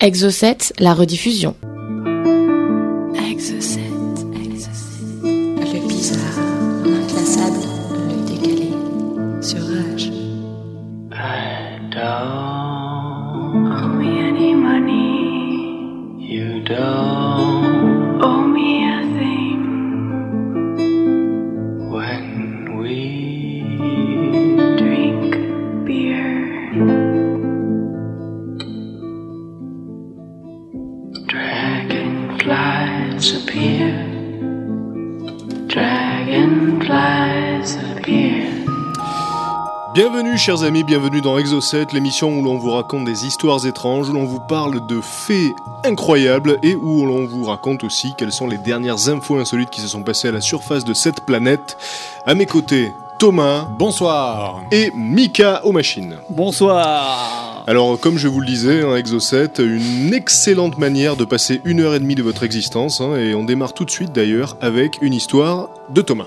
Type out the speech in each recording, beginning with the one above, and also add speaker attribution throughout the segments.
Speaker 1: Exo7, la rediffusion.
Speaker 2: Exo7,
Speaker 3: chers amis, bienvenue dans Exo7, l'émission où l'on vous raconte des histoires étranges, où l'on vous parle de faits incroyables et où l'on vous raconte aussi quelles sont les dernières infos insolites qui se sont passées à la surface de cette planète. À mes côtés, Thomas
Speaker 4: Bonsoir.
Speaker 3: et Mika aux machines.
Speaker 4: Bonsoir.
Speaker 3: Alors comme je vous le disais, hein, Exo7, une excellente manière de passer une heure et demie de votre existence, hein, et on démarre tout de suite d'ailleurs avec une histoire de Thomas.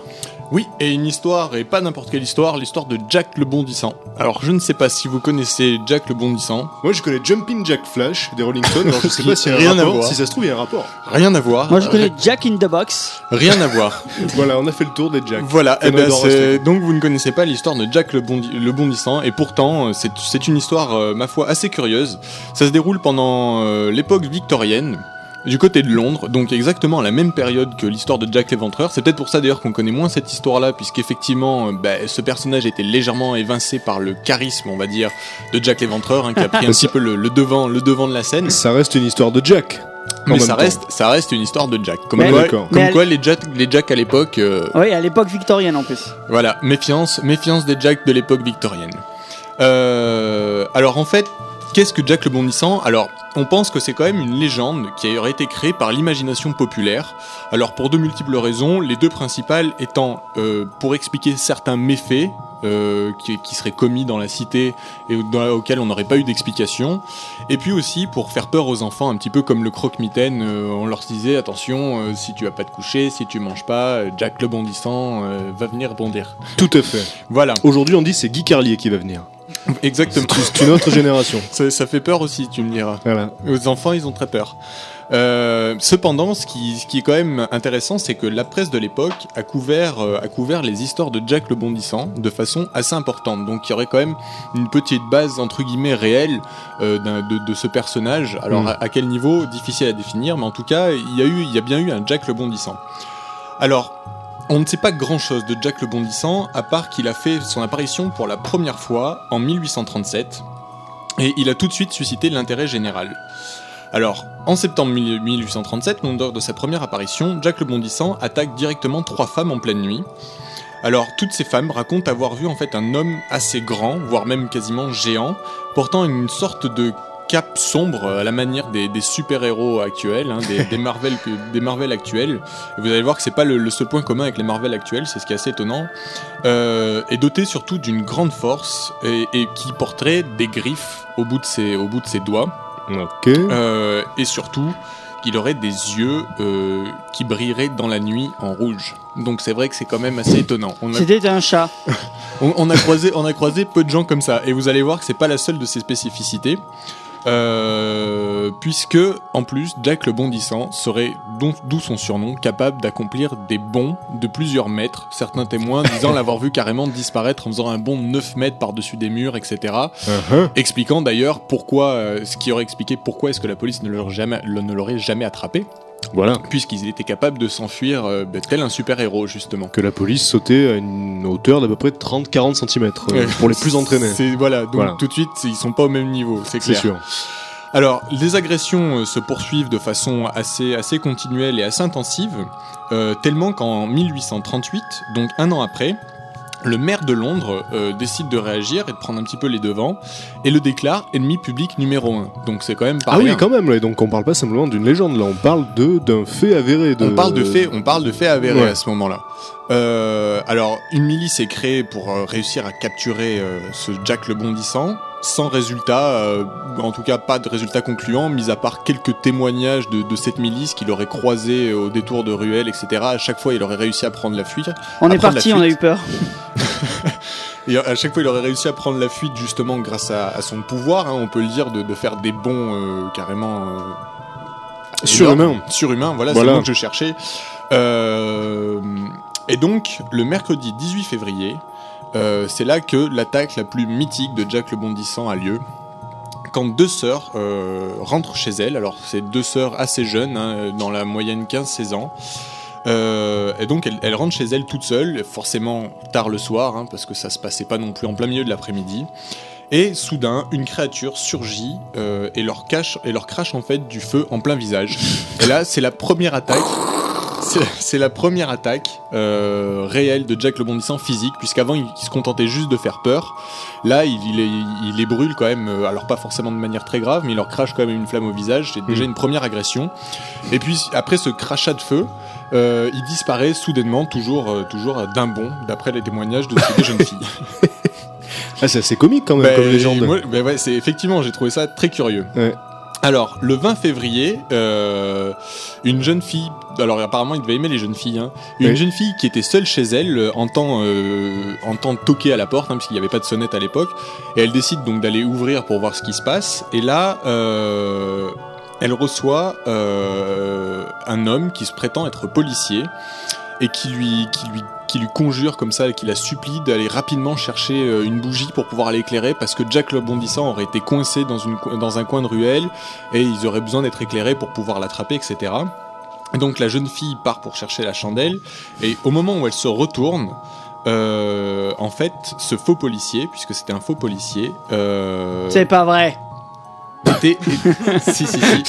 Speaker 4: Oui, et une histoire, et pas n'importe quelle histoire, l'histoire de Jack le Bondissant. Alors, je ne sais pas si vous connaissez Jack le Bondissant.
Speaker 3: Moi je connais Jumping Jack Flash des Rolling Stones, alors je sais pas s'il y a un
Speaker 4: Rien à
Speaker 3: rapport,
Speaker 4: voir.
Speaker 3: si ça se trouve il y a un rapport.
Speaker 4: Rien à voir.
Speaker 5: Moi je connais
Speaker 4: Ri-
Speaker 5: Jack in the Box.
Speaker 4: Rien à voir.
Speaker 3: Voilà, on a fait le tour des Jack.
Speaker 4: Voilà, eh ben, c'est- donc vous ne connaissez pas l'histoire de Jack le, Bondi- le Bondissant, et pourtant euh, c'est c'est une histoire, euh, ma foi, assez curieuse. Ça se déroule pendant euh, l'époque victorienne, du côté de Londres, donc exactement à la même période que l'histoire de Jack l'Éventreur. C'est peut-être pour ça d'ailleurs qu'on connaît moins cette histoire-là, puisqu'effectivement, euh, bah, ce personnage était légèrement évincé par le charisme, on va dire, de Jack l'Éventreur, hein, qui a pris un petit peu le, le devant, le devant de la scène.
Speaker 3: Ça reste une histoire de Jack.
Speaker 4: Mais ça
Speaker 3: temps.
Speaker 4: reste, ça reste une histoire de Jack. Comme
Speaker 5: Mais-
Speaker 4: quoi, comme
Speaker 5: Mais
Speaker 4: quoi les, Jack, les Jack à l'époque, euh,
Speaker 5: Oui, à l'époque victorienne en plus.
Speaker 4: voilà, méfiance, méfiance des Jack de l'époque victorienne. Euh, alors en fait, qu'est-ce que Jack le Bondissant? Alors, on pense que c'est quand même une légende qui aurait été créée par l'imagination populaire. Alors pour de multiples raisons, les deux principales étant euh, pour expliquer certains méfaits. euh, qui, qui seraient commis dans la cité et dans, auxquels on n'aurait pas eu d'explication et puis aussi pour faire peur aux enfants un petit peu comme le croque-mitaine euh, on leur disait attention si tu vas pas te coucher si tu manges pas Jack le bondissant va venir bondir
Speaker 3: Tout à fait.
Speaker 4: voilà,
Speaker 3: Aujourd'hui, on dit c'est Guy Carlier qui va venir.
Speaker 4: Exactement.
Speaker 3: C'est une autre génération.
Speaker 4: Ça, ça fait peur aussi, tu me diras.
Speaker 3: Voilà.
Speaker 4: Aux enfants, ils ont très peur. Euh, cependant, ce qui, ce qui est quand même intéressant, c'est que la presse de l'époque a couvert, euh, a couvert les histoires de Jack le Bondissant de façon assez importante. Donc, il y aurait quand même une petite base entre guillemets réelle euh, de, de ce personnage. Alors,
Speaker 3: Mm.
Speaker 4: à, à quel niveau Difficile à définir, mais en tout cas, il y a eu, il y a bien eu un Jack le Bondissant. Alors, on ne sait pas grand-chose de Jack le Bondissant, à part qu'il a fait son apparition pour la première fois en 1837, et il a tout de suite suscité l'intérêt général. Alors, en septembre 1837, lors de sa première apparition, Jack le Bondissant attaque directement trois femmes en pleine nuit. Alors, toutes ces femmes racontent avoir vu en fait un homme assez grand, voire même quasiment géant, portant une sorte de cape sombre à la manière des, des super-héros actuels, hein, des, des Marvel, que- des Marvel actuels. Et vous allez voir que c'est pas le, le seul point commun avec les Marvel actuels, c'est ce qui est assez étonnant. Euh, et doté surtout d'une grande force et, et qui porterait des griffes au bout de ses, au bout de ses doigts.
Speaker 3: Ok.
Speaker 4: Euh, et surtout, il aurait des yeux euh, qui brilleraient dans la nuit en rouge. Donc c'est vrai que c'est quand même assez étonnant. A,
Speaker 5: C'était un chat.
Speaker 4: on, on a croisé, on a croisé peu de gens comme ça. Et vous allez voir que c'est pas la seule de ses spécificités. Euh, puisque, en plus, Jack le Bondissant serait, d'où son surnom, capable d'accomplir des bonds de plusieurs mètres, certains témoins disant l'avoir vu carrément disparaître en faisant un bond de 9 mètres par-dessus des murs, etc
Speaker 3: Uh-huh.
Speaker 4: expliquant d'ailleurs pourquoi, euh, ce qui aurait expliqué pourquoi est-ce que la police ne l'aurait jamais, le- ne l'aurait jamais attrapé,
Speaker 3: Voilà.
Speaker 4: puisqu'ils étaient capables de s'enfuir euh, bah, tel un super-héros justement.
Speaker 3: Que la police sautait à une hauteur d'à peu près 30-40 cm
Speaker 4: Ouais.
Speaker 3: pour les plus entraînés.
Speaker 4: C'est voilà, donc
Speaker 3: Voilà.
Speaker 4: tout de suite ils sont pas au même niveau, c'est
Speaker 3: C'est
Speaker 4: clair.
Speaker 3: sûr.
Speaker 4: Alors les agressions euh, se poursuivent de façon assez assez continuelle et assez intensive, euh, tellement qu'en 1838, donc un an après. Le maire de Londres euh, décide de réagir et de prendre un petit peu les devants et le déclare ennemi public numéro un. Donc c'est quand même pas
Speaker 3: Ah oui, quand même. Là. Donc on parle pas simplement d'une légende. Là, on parle de d'un fait avéré. De...
Speaker 4: On parle de faits, on parle de faits avérés
Speaker 3: Ouais.
Speaker 4: à ce moment-là. Euh, alors, une milice est créée pour euh, réussir à capturer ce Jack le Bondissant, sans résultat, euh, en tout cas pas de résultat concluant, mis à part quelques témoignages de, de cette milice qu'il aurait croisé au détour de ruelles, etc. À chaque fois, il aurait réussi à prendre la fuite.
Speaker 5: On est parti, on a eu peur.
Speaker 4: Et à chaque fois, il aurait réussi à prendre la fuite justement grâce à, à son pouvoir, hein, on peut le dire, de, de faire des bonds euh, carrément euh,
Speaker 3: Surhumain.
Speaker 4: énormes. Surhumain, voilà,
Speaker 3: Voilà.
Speaker 4: c'est le mot que je cherchais. Euh, et donc, le mercredi 18 février, euh, c'est là que l'attaque la plus mythique de Jack le Bondissant a lieu. Quand deux sœurs euh, rentrent chez elles, alors c'est deux sœurs assez jeunes, hein, dans la moyenne 15-16 ans, euh, et donc elles, rentrent chez elles toutes seules, forcément tard le soir, hein, parce que ça se passait pas non plus en plein milieu de l'après-midi. Et soudain, une créature surgit et leur cache et leur crache en fait du feu en plein visage. Et là, c'est la première attaque. C'est la première attaque euh, réelle de Jack le Bondissant physique, puisqu'avant il, il se contentait juste de faire peur. Là, il, il, les, il les brûle quand même, euh, alors pas forcément de manière très grave, mais il leur crache quand même une flamme au visage. C'est déjà une première agression. Et puis après ce crachat de feu, euh, il disparaît soudainement, toujours, euh, toujours d'un bond, d'après les témoignages de ces deux jeunes filles.
Speaker 3: Ah, c'est assez comique quand même
Speaker 4: Bah,
Speaker 3: comme légende.
Speaker 4: moi, bah ouais, c'est effectivement, j'ai trouvé ça très curieux.
Speaker 3: Ouais.
Speaker 4: Alors, le 20 février, euh, une jeune fille, alors apparemment il devait aimer les jeunes filles, hein, une
Speaker 3: Oui.
Speaker 4: jeune fille qui était seule chez elle euh, entend, euh, entend toquer à la porte, hein, puisqu'il n'y avait pas de sonnette à l'époque, et elle décide donc d'aller ouvrir pour voir ce qui se passe, et là, elle reçoit un homme qui se prétend être policier, et qui lui, qui lui, qui lui conjure comme ça, qui la supplie d'aller rapidement chercher euh, une bougie pour pouvoir l'éclairer parce que Jack le bondissant aurait été coincé dans, une, dans un coin de ruelle et ils auraient besoin d'être éclairés pour pouvoir l'attraper, etc. Et donc la jeune fille part pour chercher la chandelle et au moment où elle se retourne, euh, en fait, ce faux policier, puisque c'était un faux policier, euh,
Speaker 5: C'est pas vrai.
Speaker 4: était, si, si, si,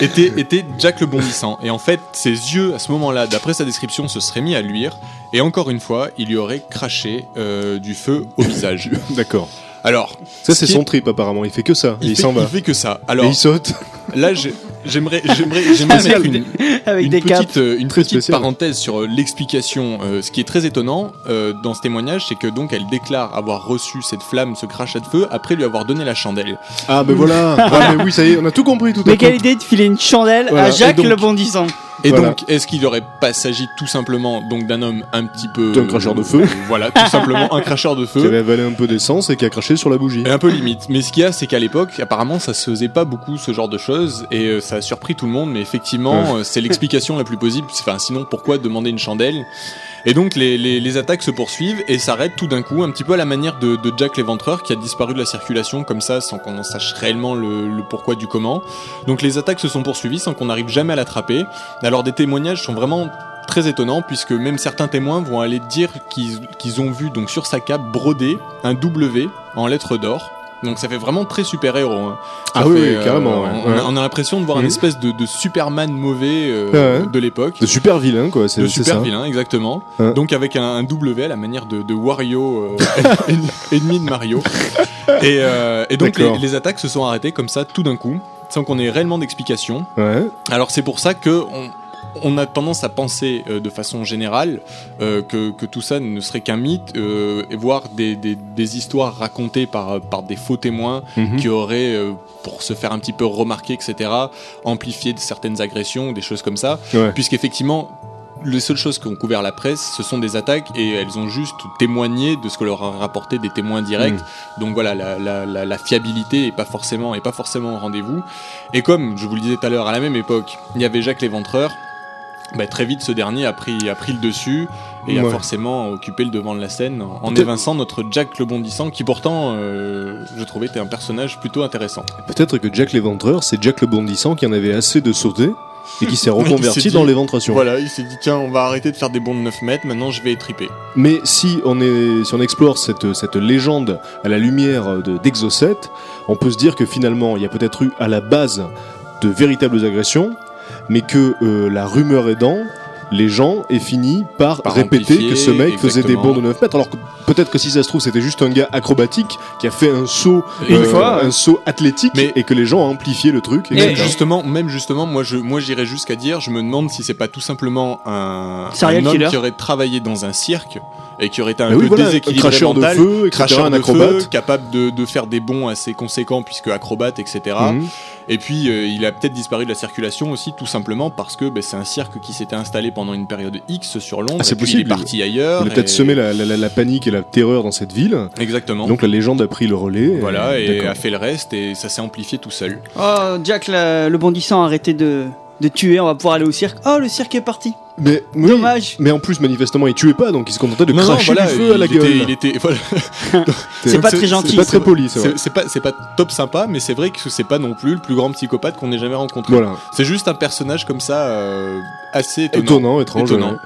Speaker 4: était, était Jack le bondissant. Et en fait, ses yeux, à ce moment-là, d'après sa description, se seraient mis à luire. Et encore une fois, il lui aurait craché euh, du feu au visage.
Speaker 3: D'accord.
Speaker 4: Alors,
Speaker 3: Ça,
Speaker 4: ce
Speaker 3: c'est
Speaker 4: qui
Speaker 3: son
Speaker 4: est-
Speaker 3: trip apparemment. Il fait que ça.
Speaker 4: Il,
Speaker 3: s'en va.
Speaker 4: il fait que ça.
Speaker 3: Et
Speaker 4: Alors
Speaker 3: il saute.
Speaker 4: là, j'ai- j'aimerais, j'aimerais, j'aimerais mettre une,
Speaker 5: Avec
Speaker 4: une
Speaker 5: des caps.
Speaker 4: petite, euh, une
Speaker 3: Très
Speaker 4: petite
Speaker 3: spécial.
Speaker 4: parenthèse sur euh, l'explication. Euh, ce qui est très étonnant euh, dans ce témoignage, c'est que donc elle déclare avoir reçu cette flamme, ce crachat de feu, après lui avoir donné la chandelle.
Speaker 3: Ah, ben voilà. Ah, mais oui, ça y est, on a tout compris tout à
Speaker 5: Mais quelle idée de filer une chandelle
Speaker 3: Voilà.
Speaker 5: à Jacques
Speaker 4: donc-
Speaker 5: le bondissant.
Speaker 4: Et
Speaker 3: Voilà.
Speaker 4: donc, est-ce qu'il aurait pas s'agit tout simplement donc d'un homme un petit peu
Speaker 3: D'un cracheur de feu.
Speaker 4: euh, Voilà, tout simplement un cracheur de
Speaker 3: Qui
Speaker 4: feu.
Speaker 3: avait avalé un peu d'essence et qui a craché sur la bougie.
Speaker 4: Et un peu limite. Mais ce qu'il y a, c'est qu'à l'époque, apparemment, ça se faisait pas beaucoup ce genre de choses et euh, ça a surpris tout le monde. Mais effectivement, euh, c'est l'explication la plus possible. Enfin, sinon, pourquoi demander une chandelle? Et donc, les, attaques se poursuivent et s'arrêtent tout d'un coup, un petit peu à la manière de, Jack l'Éventreur qui a disparu de la circulation comme ça, sans qu'on en sache réellement le, pourquoi du comment. Donc, les attaques se sont poursuivies sans qu'on n'arrive jamais à l'attraper. Alors, des témoignages sont vraiment très étonnants puisque même certains témoins vont aller dire qu'ils ont vu sur sa cape brodé un W en lettres d'or. Donc ça fait vraiment très super héros. hein.
Speaker 3: Ah oui,
Speaker 4: fait,
Speaker 3: oui, carrément, ouais.
Speaker 4: On,
Speaker 3: Ouais.
Speaker 4: a, on a l'impression de voir
Speaker 3: Mhm.
Speaker 4: une espèce de, de Superman mauvais euh,
Speaker 3: Ouais,
Speaker 4: de l'époque.
Speaker 3: De super vilain, quoi.
Speaker 4: De super
Speaker 3: ça.
Speaker 4: vilain, exactement. Donc avec un, un W à la manière de, de Wario, euh, ennemi de Mario. Et, euh, et donc les, attaques se sont arrêtées comme ça tout d'un coup, sans qu'on ait réellement d'explication.
Speaker 3: Ouais.
Speaker 4: Alors c'est pour ça que on, on a tendance à penser euh, de façon générale euh, que, que tout ça ne serait qu'un mythe, euh, et voire des, des, des histoires racontées par, par des faux témoins
Speaker 3: Mhm.
Speaker 4: qui auraient, euh, pour se faire un petit peu remarquer, etc., amplifié certaines agressions des choses comme ça,
Speaker 3: Ouais.
Speaker 4: puisqu'effectivement, les seules choses qu'ont couvert la presse, ce sont des attaques et elles ont juste témoigné de ce que leur a rapporté des témoins directs.
Speaker 3: Mm.
Speaker 4: Donc voilà, la, la, la, la fiabilité est pas forcément est pas forcément au rendez-vous. Et comme je vous le disais tout à l'heure, à la même époque, il y avait Jacques l'Éventreur. Bah, très vite, ce dernier a pris, a pris le dessus et a forcément occupé le devant de la scène en, évinçant notre Jack le Bondissant, qui pourtant, euh, je trouvais, était un personnage plutôt intéressant.
Speaker 3: Peut-être que Jack l'éventreur, c'est Jack le bondissant qui en avait assez de sauter et qui s'est reconverti
Speaker 4: dit-
Speaker 3: dans l'éventration.
Speaker 4: Voilà, il s'est dit tiens, on va arrêter de faire des bonds de 9 mètres, maintenant je vais étriper.
Speaker 3: Mais si on, est, si on explore cette, cette légende à la lumière de- d'Exocet, on peut se dire que finalement, il y a peut-être eu à la base de véritables agressions, mais que euh, la rumeur aidant, les gens aient fini par,
Speaker 4: Par
Speaker 3: répéter que ce mec faisait des bonds de 9 mètres. Alors que peut-être que si ça se trouve, c'était juste un gars acrobatique qui a fait un saut,
Speaker 4: Et
Speaker 5: une fois,
Speaker 3: un saut athlétique,
Speaker 4: Mais-
Speaker 3: et que les gens ont amplifié le truc. Etc.
Speaker 4: justement, même justement, moi je, moi j'irais jusqu'à dire, je me demande si c'est pas tout simplement un, un homme
Speaker 5: killer.
Speaker 4: qui aurait travaillé dans un cirque et qui aurait été un
Speaker 3: Mais
Speaker 4: peu
Speaker 3: oui, voilà, un
Speaker 4: déséquilibré
Speaker 3: cracheur de feu,
Speaker 4: cracheur
Speaker 3: un
Speaker 4: de
Speaker 3: acrobate.
Speaker 4: feu, capable de, de faire des bonds assez conséquents puisque acrobate, etc. Et puis euh, il a peut-être disparu de la circulation aussi tout simplement parce que ben, c'est un cirque qui s'était installé pendant une période X sur Londres.
Speaker 3: Ah, c'est possible.
Speaker 4: Il est parti ailleurs.
Speaker 3: Il a peut-être
Speaker 4: et-
Speaker 3: semé la, la- la- la panique et la, terreur dans cette ville.
Speaker 4: Exactement.
Speaker 3: Donc la légende a pris le relais.
Speaker 4: voilà, et a fait le reste, et ça s'est amplifié tout seul.
Speaker 5: Oh, Jack, la- le bondissant a arrêté de, de tuer, on va pouvoir aller au cirque. Oh, le cirque est parti.
Speaker 3: Mais, oui,
Speaker 5: Dommage.
Speaker 3: mais en plus, manifestement, il tuait pas, donc il se contentait de
Speaker 4: Non, non,
Speaker 3: cracher
Speaker 4: voilà,
Speaker 3: du feu à la
Speaker 4: il
Speaker 3: gueule.
Speaker 4: était- il était, voilà.
Speaker 5: C'est pas très gentil.
Speaker 3: C'est pas très poli, c'est vrai.
Speaker 4: C'est c'est pas, c'est pas top sympa, mais c'est vrai que c'est pas non plus le plus grand psychopathe qu'on ait jamais rencontré.
Speaker 3: Voilà.
Speaker 4: C'est juste un personnage comme ça, euh, assez étonnant.
Speaker 3: Étonnant, étrange.
Speaker 4: Étonnant.
Speaker 3: ouais.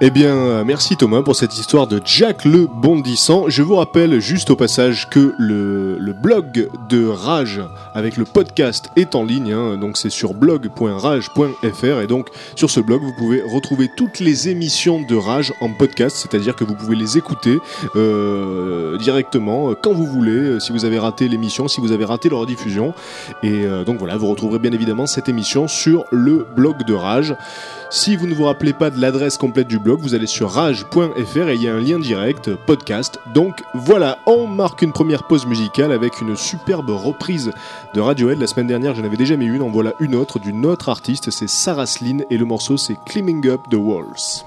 Speaker 3: Eh bien, merci Thomas pour cette histoire de Jack le Bondissant. Je vous rappelle juste au passage que le, le blog de Rage avec le podcast est en ligne. hein. donc c'est sur blog.rage.fr et donc sur ce blog vous pouvez retrouver toutes les émissions de Rage en podcast, c'est-à-dire que vous pouvez les écouter euh, directement euh, quand vous voulez, euh, si vous avez raté l'émission, si vous avez raté leur diffusion. Et donc voilà, vous retrouverez bien évidemment cette émission sur le blog de Rage. Si vous ne vous rappelez pas de l'adresse complète du blog, vous allez sur rage.fr et il y a un lien direct, podcast. Donc voilà, on marque une première pause musicale avec une superbe reprise de Radiohead. La semaine dernière, j'en avais déjà mis une, en voilà une autre d'une autre artiste, c'est Sarah Slin et le morceau c'est Climbing Up the Walls.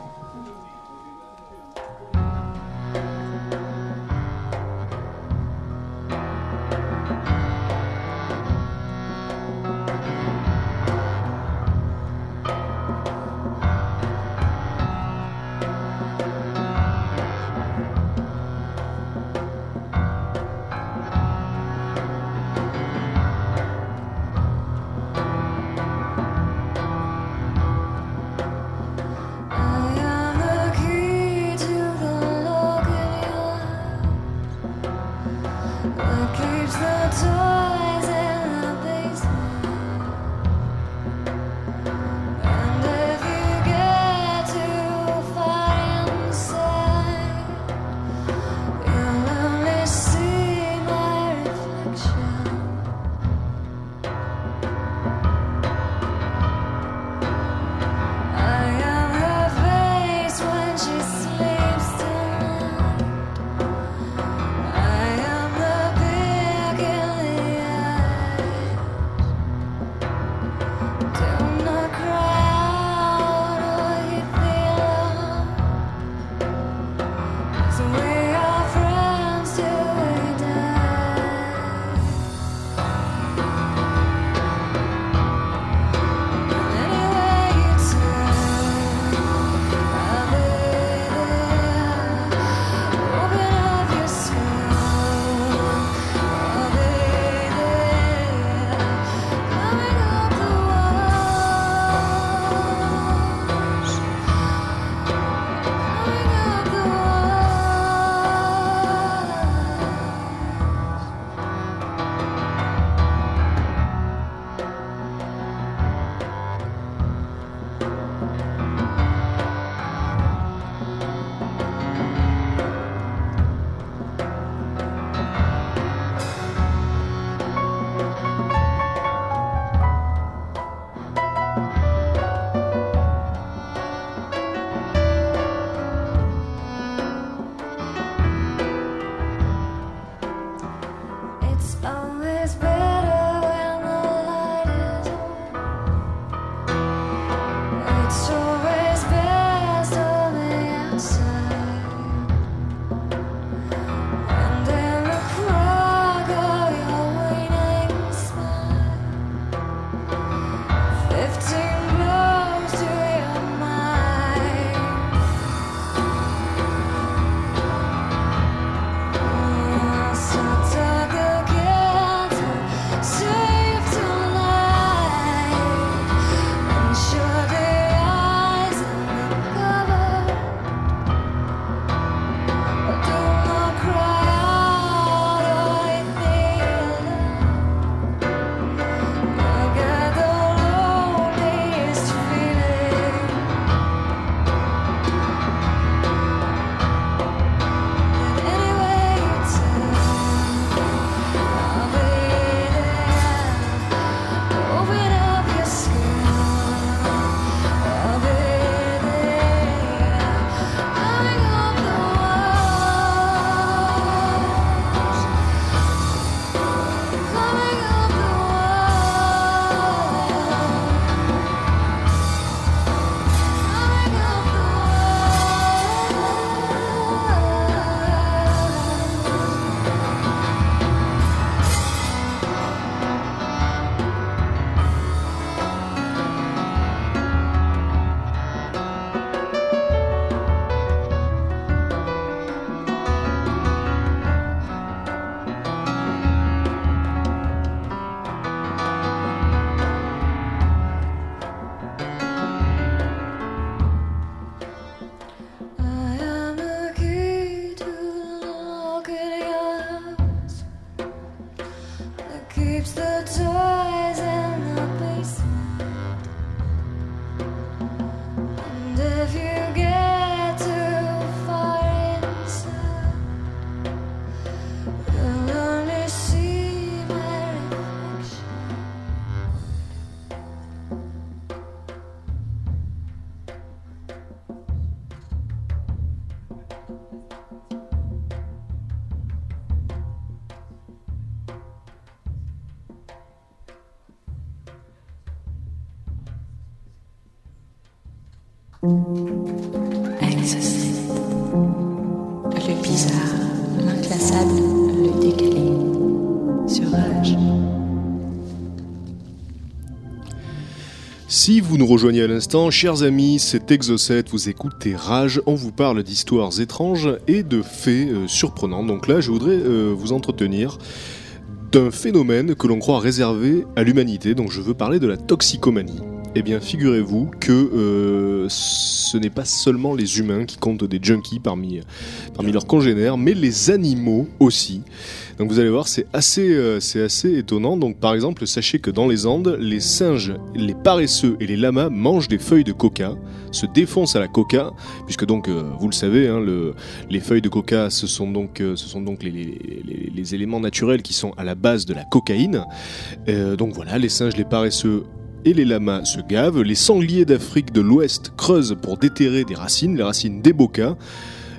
Speaker 3: Vous nous rejoignez à l'instant, chers amis, c'est Exocet, vous écoutez Rage, on vous parle d'histoires étranges et de faits euh, surprenants. Donc là, je voudrais euh, vous entretenir d'un phénomène que l'on croit réservé à l'humanité, donc je veux parler de la toxicomanie. Eh bien, figurez-vous que euh, ce n'est pas seulement les humains qui comptent des junkies parmi, parmi leurs congénères, mais les animaux aussi. Donc vous allez voir, c'est assez, euh, c'est assez étonnant. Donc par exemple, sachez que dans les Andes, les singes, les paresseux et les lamas mangent des feuilles de coca, se défoncent à la coca, puisque donc euh, vous le savez, hein, le, les feuilles de coca, ce sont donc, euh, ce sont donc les, les- éléments naturels qui sont à la base de la cocaïne. Donc voilà, les singes, les paresseux et les lamas se gavent. Les sangliers d'Afrique de l'Ouest creusent pour déterrer des racines, les racines des bocas.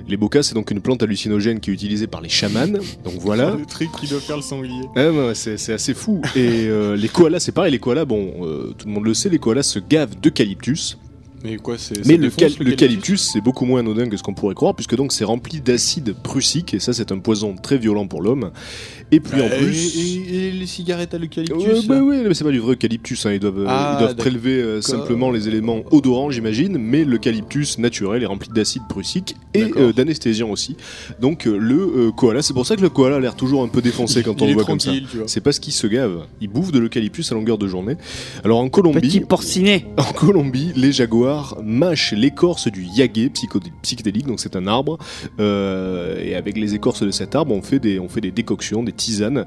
Speaker 3: Les bocas, c'est donc une plante hallucinogène qui est utilisée par les chamans. Donc voilà.
Speaker 4: Le truc qui doit faire le sanglier.
Speaker 3: Ah ouais, ouais, c'est assez fou. Et euh, les koalas, c'est pareil, les koalas, bon, euh, tout le monde le sait, les koalas se gavent d'eucalyptus.
Speaker 4: Mais quoi, c'est.
Speaker 3: Mais l'eucalyptus, c'est beaucoup moins anodin que ce qu'on pourrait croire, puisque donc c'est rempli d'acide prussique, et ça, c'est un poison très violent pour l'homme. Et puis en
Speaker 4: Euh,
Speaker 3: plus.
Speaker 4: Et, et- et les cigarettes à l'eucalyptus
Speaker 3: bah ouais, mais c'est pas du vrai eucalyptus, hein, ils doivent, euh,
Speaker 4: Ah,
Speaker 3: ils doivent prélever euh, simplement les éléments odorants, j'imagine, mais l'eucalyptus naturel est rempli d'acide prussique et euh, d'anesthésiant aussi. Donc le euh, koala, c'est pour ça que le koala a l'air toujours un peu défoncé quand on le voit comme ça. C'est parce qu'il se gave. Il bouffe de l'eucalyptus à longueur de journée. Alors en Colombie,
Speaker 5: Petit porcinet.
Speaker 3: en Colombie, les jaguars mâchent l'écorce du yagé psychédélique, donc c'est un arbre. Euh, et avec les écorces de cet arbre, on fait des, on fait des décoctions, des tisanes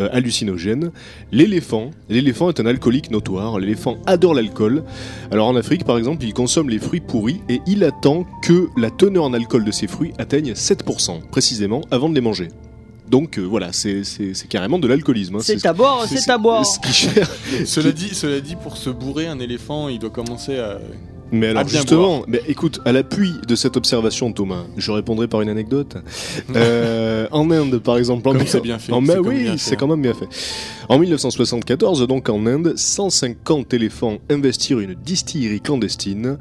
Speaker 3: euh, hallucinogènes. L'éléphant, l'éléphant est un alcoolique notoire. L'éléphant adore l'alcool. Alors en Afrique, par exemple, il consomme les fruits pourris et il attend que la teneur en alcool de ces fruits atteigne 7% précisément avant de les manger. Donc euh, voilà, c'est carrément de l'alcoolisme. hein.
Speaker 5: C'est à boire, c'est à boire.
Speaker 3: Ce qui cher-
Speaker 4: Cela dit, cela dit, pour se bourrer un éléphant, il doit commencer à.
Speaker 3: Mais alors justement, mais écoute, à l'appui de cette observation, Thomas, je répondrai par une anecdote. Euh, en Inde, par exemple, en
Speaker 4: c'est bien fait,
Speaker 3: en-
Speaker 4: c'est
Speaker 3: oui, c'est quand même bien fait. En 1974, donc en Inde, 150 éléphants investirent une distillerie clandestine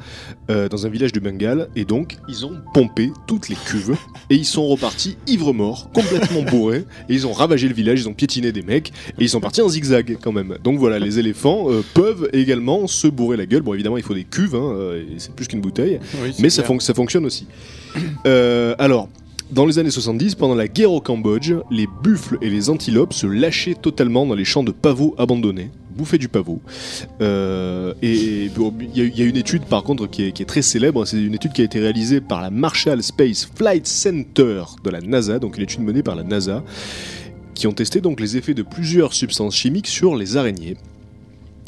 Speaker 3: euh, dans un village du Bengale, et donc ils ont pompé toutes les cuves et ils sont repartis ivres morts, complètement bourrés, et ils ont ravagé le village, ils ont piétiné des mecs et ils sont partis en zigzag quand même. Donc voilà, les éléphants euh, peuvent également se bourrer la gueule. Bon, évidemment, il faut des cuves, hein, et c'est plus qu'une bouteille.
Speaker 4: Oui,
Speaker 3: Mais ça, fonctionne aussi. Euh, alors, dans les années 70, pendant la guerre au Cambodge, les buffles et les antilopes se lâchaient totalement dans les champs de pavots abandonnés, bouffaient du pavot. Euh, et bon, il y, a eu- il y a une étude par contre qui est, qui est très célèbre, c'est une étude qui a été réalisée par la Marshall Space Flight Center de la NASA, donc une étude menée par la NASA, qui ont testé donc les effets de plusieurs substances chimiques sur les araignées.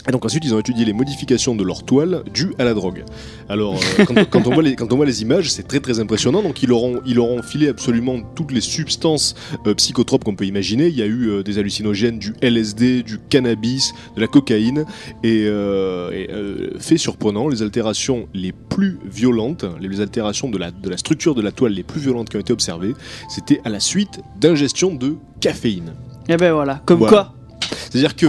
Speaker 3: Et donc ensuite, ils ont étudié les modifications de leur toile dues à la drogue. Alors, euh, quand, quand on voit les, quand on voit les images, c'est très très impressionnant. Donc, ils leur ont, ils leur ont filé absolument toutes les substances euh, psychotropes qu'on peut imaginer. Il y a eu euh, des hallucinogènes, du LSD, du cannabis, de la cocaïne. Et, euh, et, fait surprenant, les altérations les plus violentes, les altérations de la, de la structure de la toile les plus violentes qui ont été observées, c'était à la suite d'ingestion de caféine.
Speaker 5: Et ben voilà, comme
Speaker 3: Voilà. C'est-à-dire que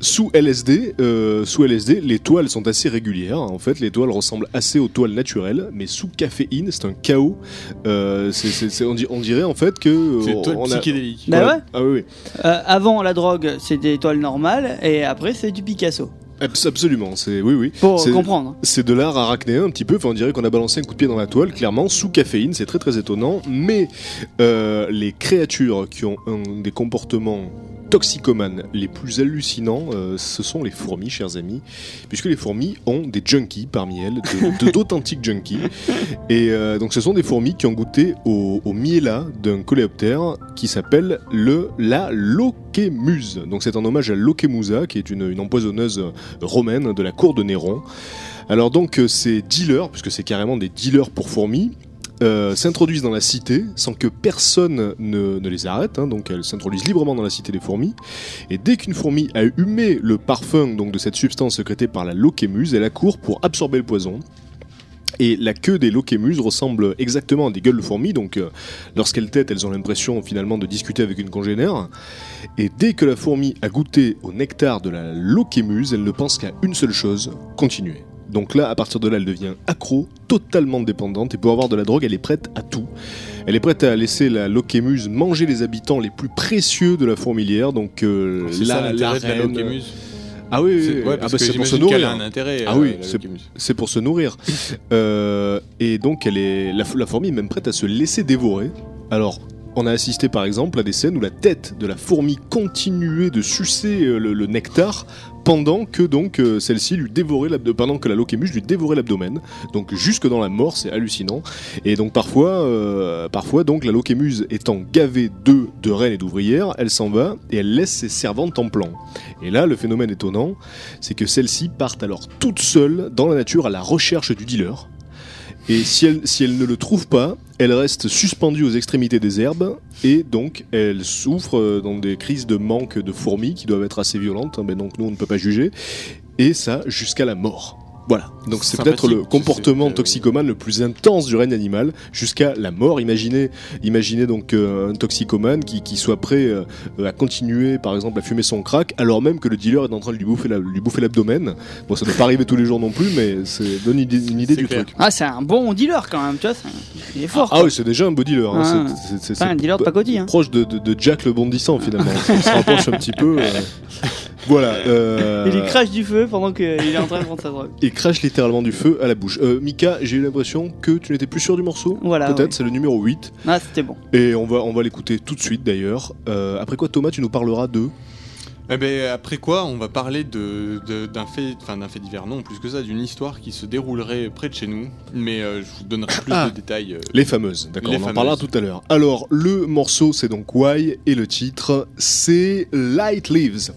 Speaker 3: sous LSD, euh, sous LSD, les toiles sont assez régulières. En fait, les toiles ressemblent assez aux toiles naturelles, mais sous caféine, c'est un chaos. Euh, c'est- c'est- c'est- on, di- on dirait en fait que euh,
Speaker 4: C'est une toile
Speaker 3: on a-
Speaker 4: psychédélique.
Speaker 5: Bah
Speaker 3: Voilà.
Speaker 5: ouais.
Speaker 3: Ah oui, oui.
Speaker 5: Euh, avant la drogue, c'est des étoiles normales, et après c'est du Picasso.
Speaker 3: Abs- absolument. C'est oui, oui.
Speaker 5: Pour
Speaker 3: C'est-
Speaker 5: comprendre.
Speaker 3: C'est de l'art arachnéen un petit peu, enfin on dirait qu'on a balancé un coup de pied dans la toile, clairement, sous caféine, c'est très très étonnant, mais euh, les créatures qui ont un des comportements toxicomanes les plus hallucinants, euh, ce sont les fourmis, chers amis, puisque les fourmis ont des junkies parmi elles, d'authentiques junkies, et euh, donc ce sont des fourmis qui ont goûté au, au miela d'un coléoptère qui s'appelle le la Loquémuse. Donc c'est un hommage à Loquemusa, qui est une, une empoisonneuse romaine de la cour de Néron. Alors donc euh, ces dealers, puisque c'est carrément des dealers pour fourmis, euh, s'introduisent dans la cité sans que personne ne, les arrête, hein, donc elles s'introduisent librement dans la cité des fourmis, et dès qu'une fourmi a humé le parfum donc, de cette substance sécrétée par la loquémuse, elle accourt pour absorber le poison. Et la queue des loquémuses ressemble exactement à des gueules de fourmis, donc euh, lorsqu'elles têtent, elles ont l'impression finalement de discuter avec une congénère. Et dès que la fourmi a goûté au nectar de la loquémuse, elle ne pense qu'à une seule chose, continuer. Donc là, à partir de là, elle devient accro, totalement dépendante, et pour avoir de la drogue, elle est prête à tout. Elle est prête à laisser la Loquémuse manger les habitants les plus précieux de la fourmilière, donc euh,
Speaker 4: C'est ça
Speaker 3: la,
Speaker 4: l'intérêt de la
Speaker 3: reine-
Speaker 4: Loquémuse.
Speaker 3: Ah oui,
Speaker 4: C'est- ouais,
Speaker 3: Ah bah, pour se nourrir.
Speaker 4: a un intérêt.
Speaker 3: Ah
Speaker 4: euh,
Speaker 3: oui,
Speaker 4: la
Speaker 3: c'est- pour se nourrir. Euh, et donc, elle est, la, la fourmi est même prête à se laisser dévorer. Alors, on a assisté par exemple à des scènes où la tête de la fourmi continuait de sucer euh, le, le nectar pendant que donc euh, celle-ci lui dévorait pendant que la loquémuse lui dévorait l'abdomen. Donc jusque dans la mort, c'est hallucinant. Et donc parfois, euh, parfois donc la loquémuse étant gavée d'œufs, de reines et d'ouvrières, elle s'en va et elle laisse ses servantes en plan. Et là, le phénomène étonnant, c'est que celles-ci partent alors toutes seules dans la nature à la recherche du dealer. Et si elle, si elle ne le trouve pas, elle reste suspendue aux extrémités des herbes et donc elle souffre euh, dans des crises de manque de fourmis qui doivent être assez violentes, hein, mais donc nous on ne peut pas juger, et ça jusqu'à la mort. Voilà, donc c'est peut-être le comportement
Speaker 4: c'est-
Speaker 3: toxicomane le plus intense du règne animal jusqu'à la mort. Imaginez, imaginez donc euh, un toxicomane qui, qui soit prêt euh, à continuer, par exemple, à fumer son crack, alors même que le dealer est en train de lui bouffer la- lui bouffer l'abdomen. Bon, ça ne doit pas arriver tous les jours non plus, mais c'est donne une idée, une idée
Speaker 4: C'est
Speaker 3: du
Speaker 4: clair.
Speaker 3: truc.
Speaker 5: Ah, c'est un bon dealer quand même, tu vois. c'est- Il est fort.
Speaker 3: Ah oui, c'est déjà un beau dealer. hein.
Speaker 5: Ah.
Speaker 3: C'est- c'est- c'est-
Speaker 5: Pas un dealer de pacotille. Hein.
Speaker 3: proche de, de- de Jack le bondissant finalement. On se rapproche un petit peu. euh. Voilà. euh,
Speaker 5: Il y crache du feu pendant qu'il est en train de prendre sa drogue.
Speaker 3: il crache littéralement du feu à la bouche. Euh, Mika, j'ai eu l'impression que tu n'étais plus sûr du morceau.
Speaker 5: Voilà.
Speaker 3: Peut-être,
Speaker 5: ouais.
Speaker 3: c'est le numéro 8.
Speaker 5: Ah, c'était bon.
Speaker 3: Et on va, on va l'écouter tout de suite d'ailleurs. Euh, après quoi, Thomas, tu nous parleras de.
Speaker 4: Eh ben, après quoi, on va parler de- de- d'un fait, enfin d'un fait divers, non, plus que ça, d'une histoire qui se déroulerait près de chez nous. Mais euh, je vous donnerai plus
Speaker 3: Ah.
Speaker 4: de détails. euh,
Speaker 3: Les fameuses, d'accord,
Speaker 4: Les
Speaker 3: on en parlera tout à l'heure. Alors, le morceau, c'est donc Why, et le titre, c'est Light Leaves.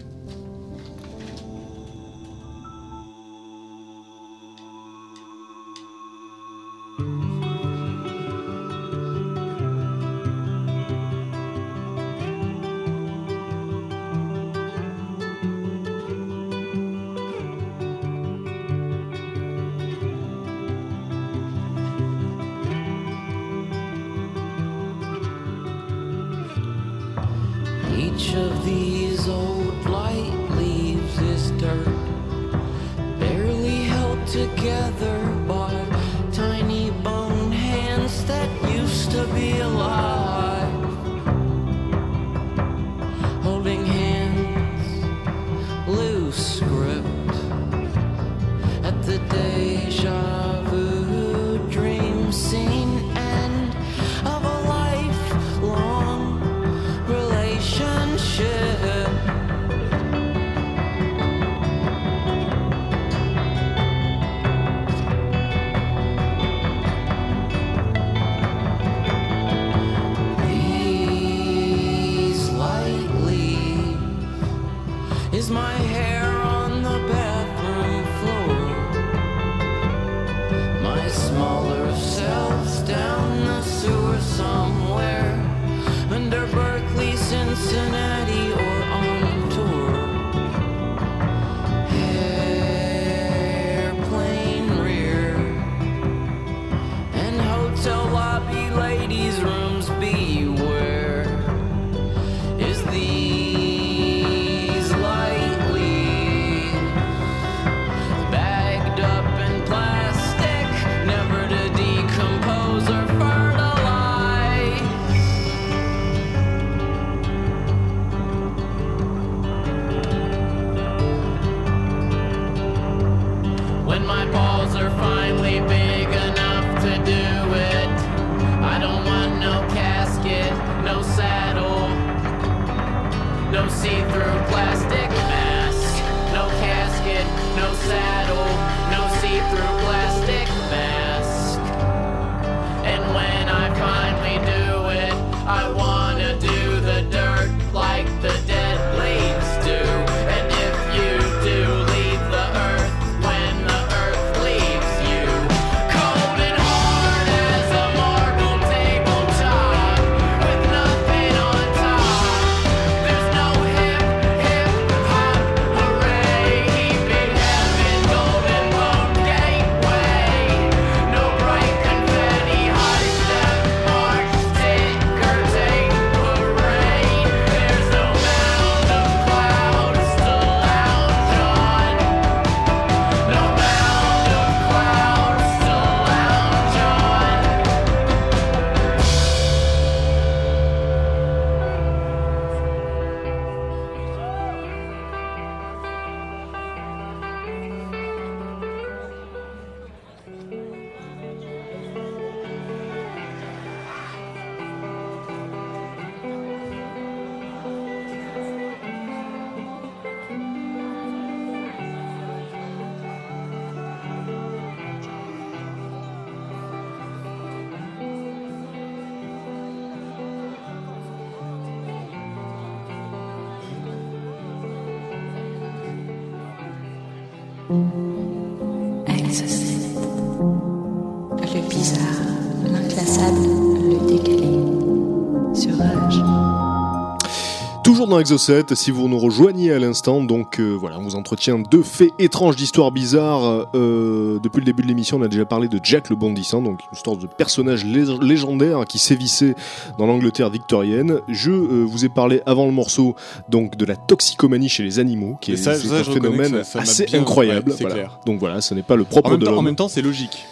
Speaker 3: Dans Exocet, si vous nous rejoignez à l'instant, donc euh, voilà, on vous entretient deux faits étranges d'histoires bizarres. Euh, depuis le début de l'émission, on a déjà parlé de Jack le Bondissant, donc une histoire de personnage lég- légendaire qui sévissait dans l'Angleterre victorienne. Je euh, vous ai parlé avant le morceau donc de la toxicomanie chez les animaux, qui est,
Speaker 4: ça-
Speaker 3: c'est
Speaker 4: ça,
Speaker 3: un phénomène
Speaker 4: ça-
Speaker 3: assez
Speaker 4: bien-
Speaker 3: incroyable.
Speaker 4: ouais, c'est
Speaker 3: voilà.
Speaker 4: clair.
Speaker 3: Donc voilà, ce n'est pas le propre
Speaker 4: En
Speaker 3: de
Speaker 4: en même temps, c'est logique.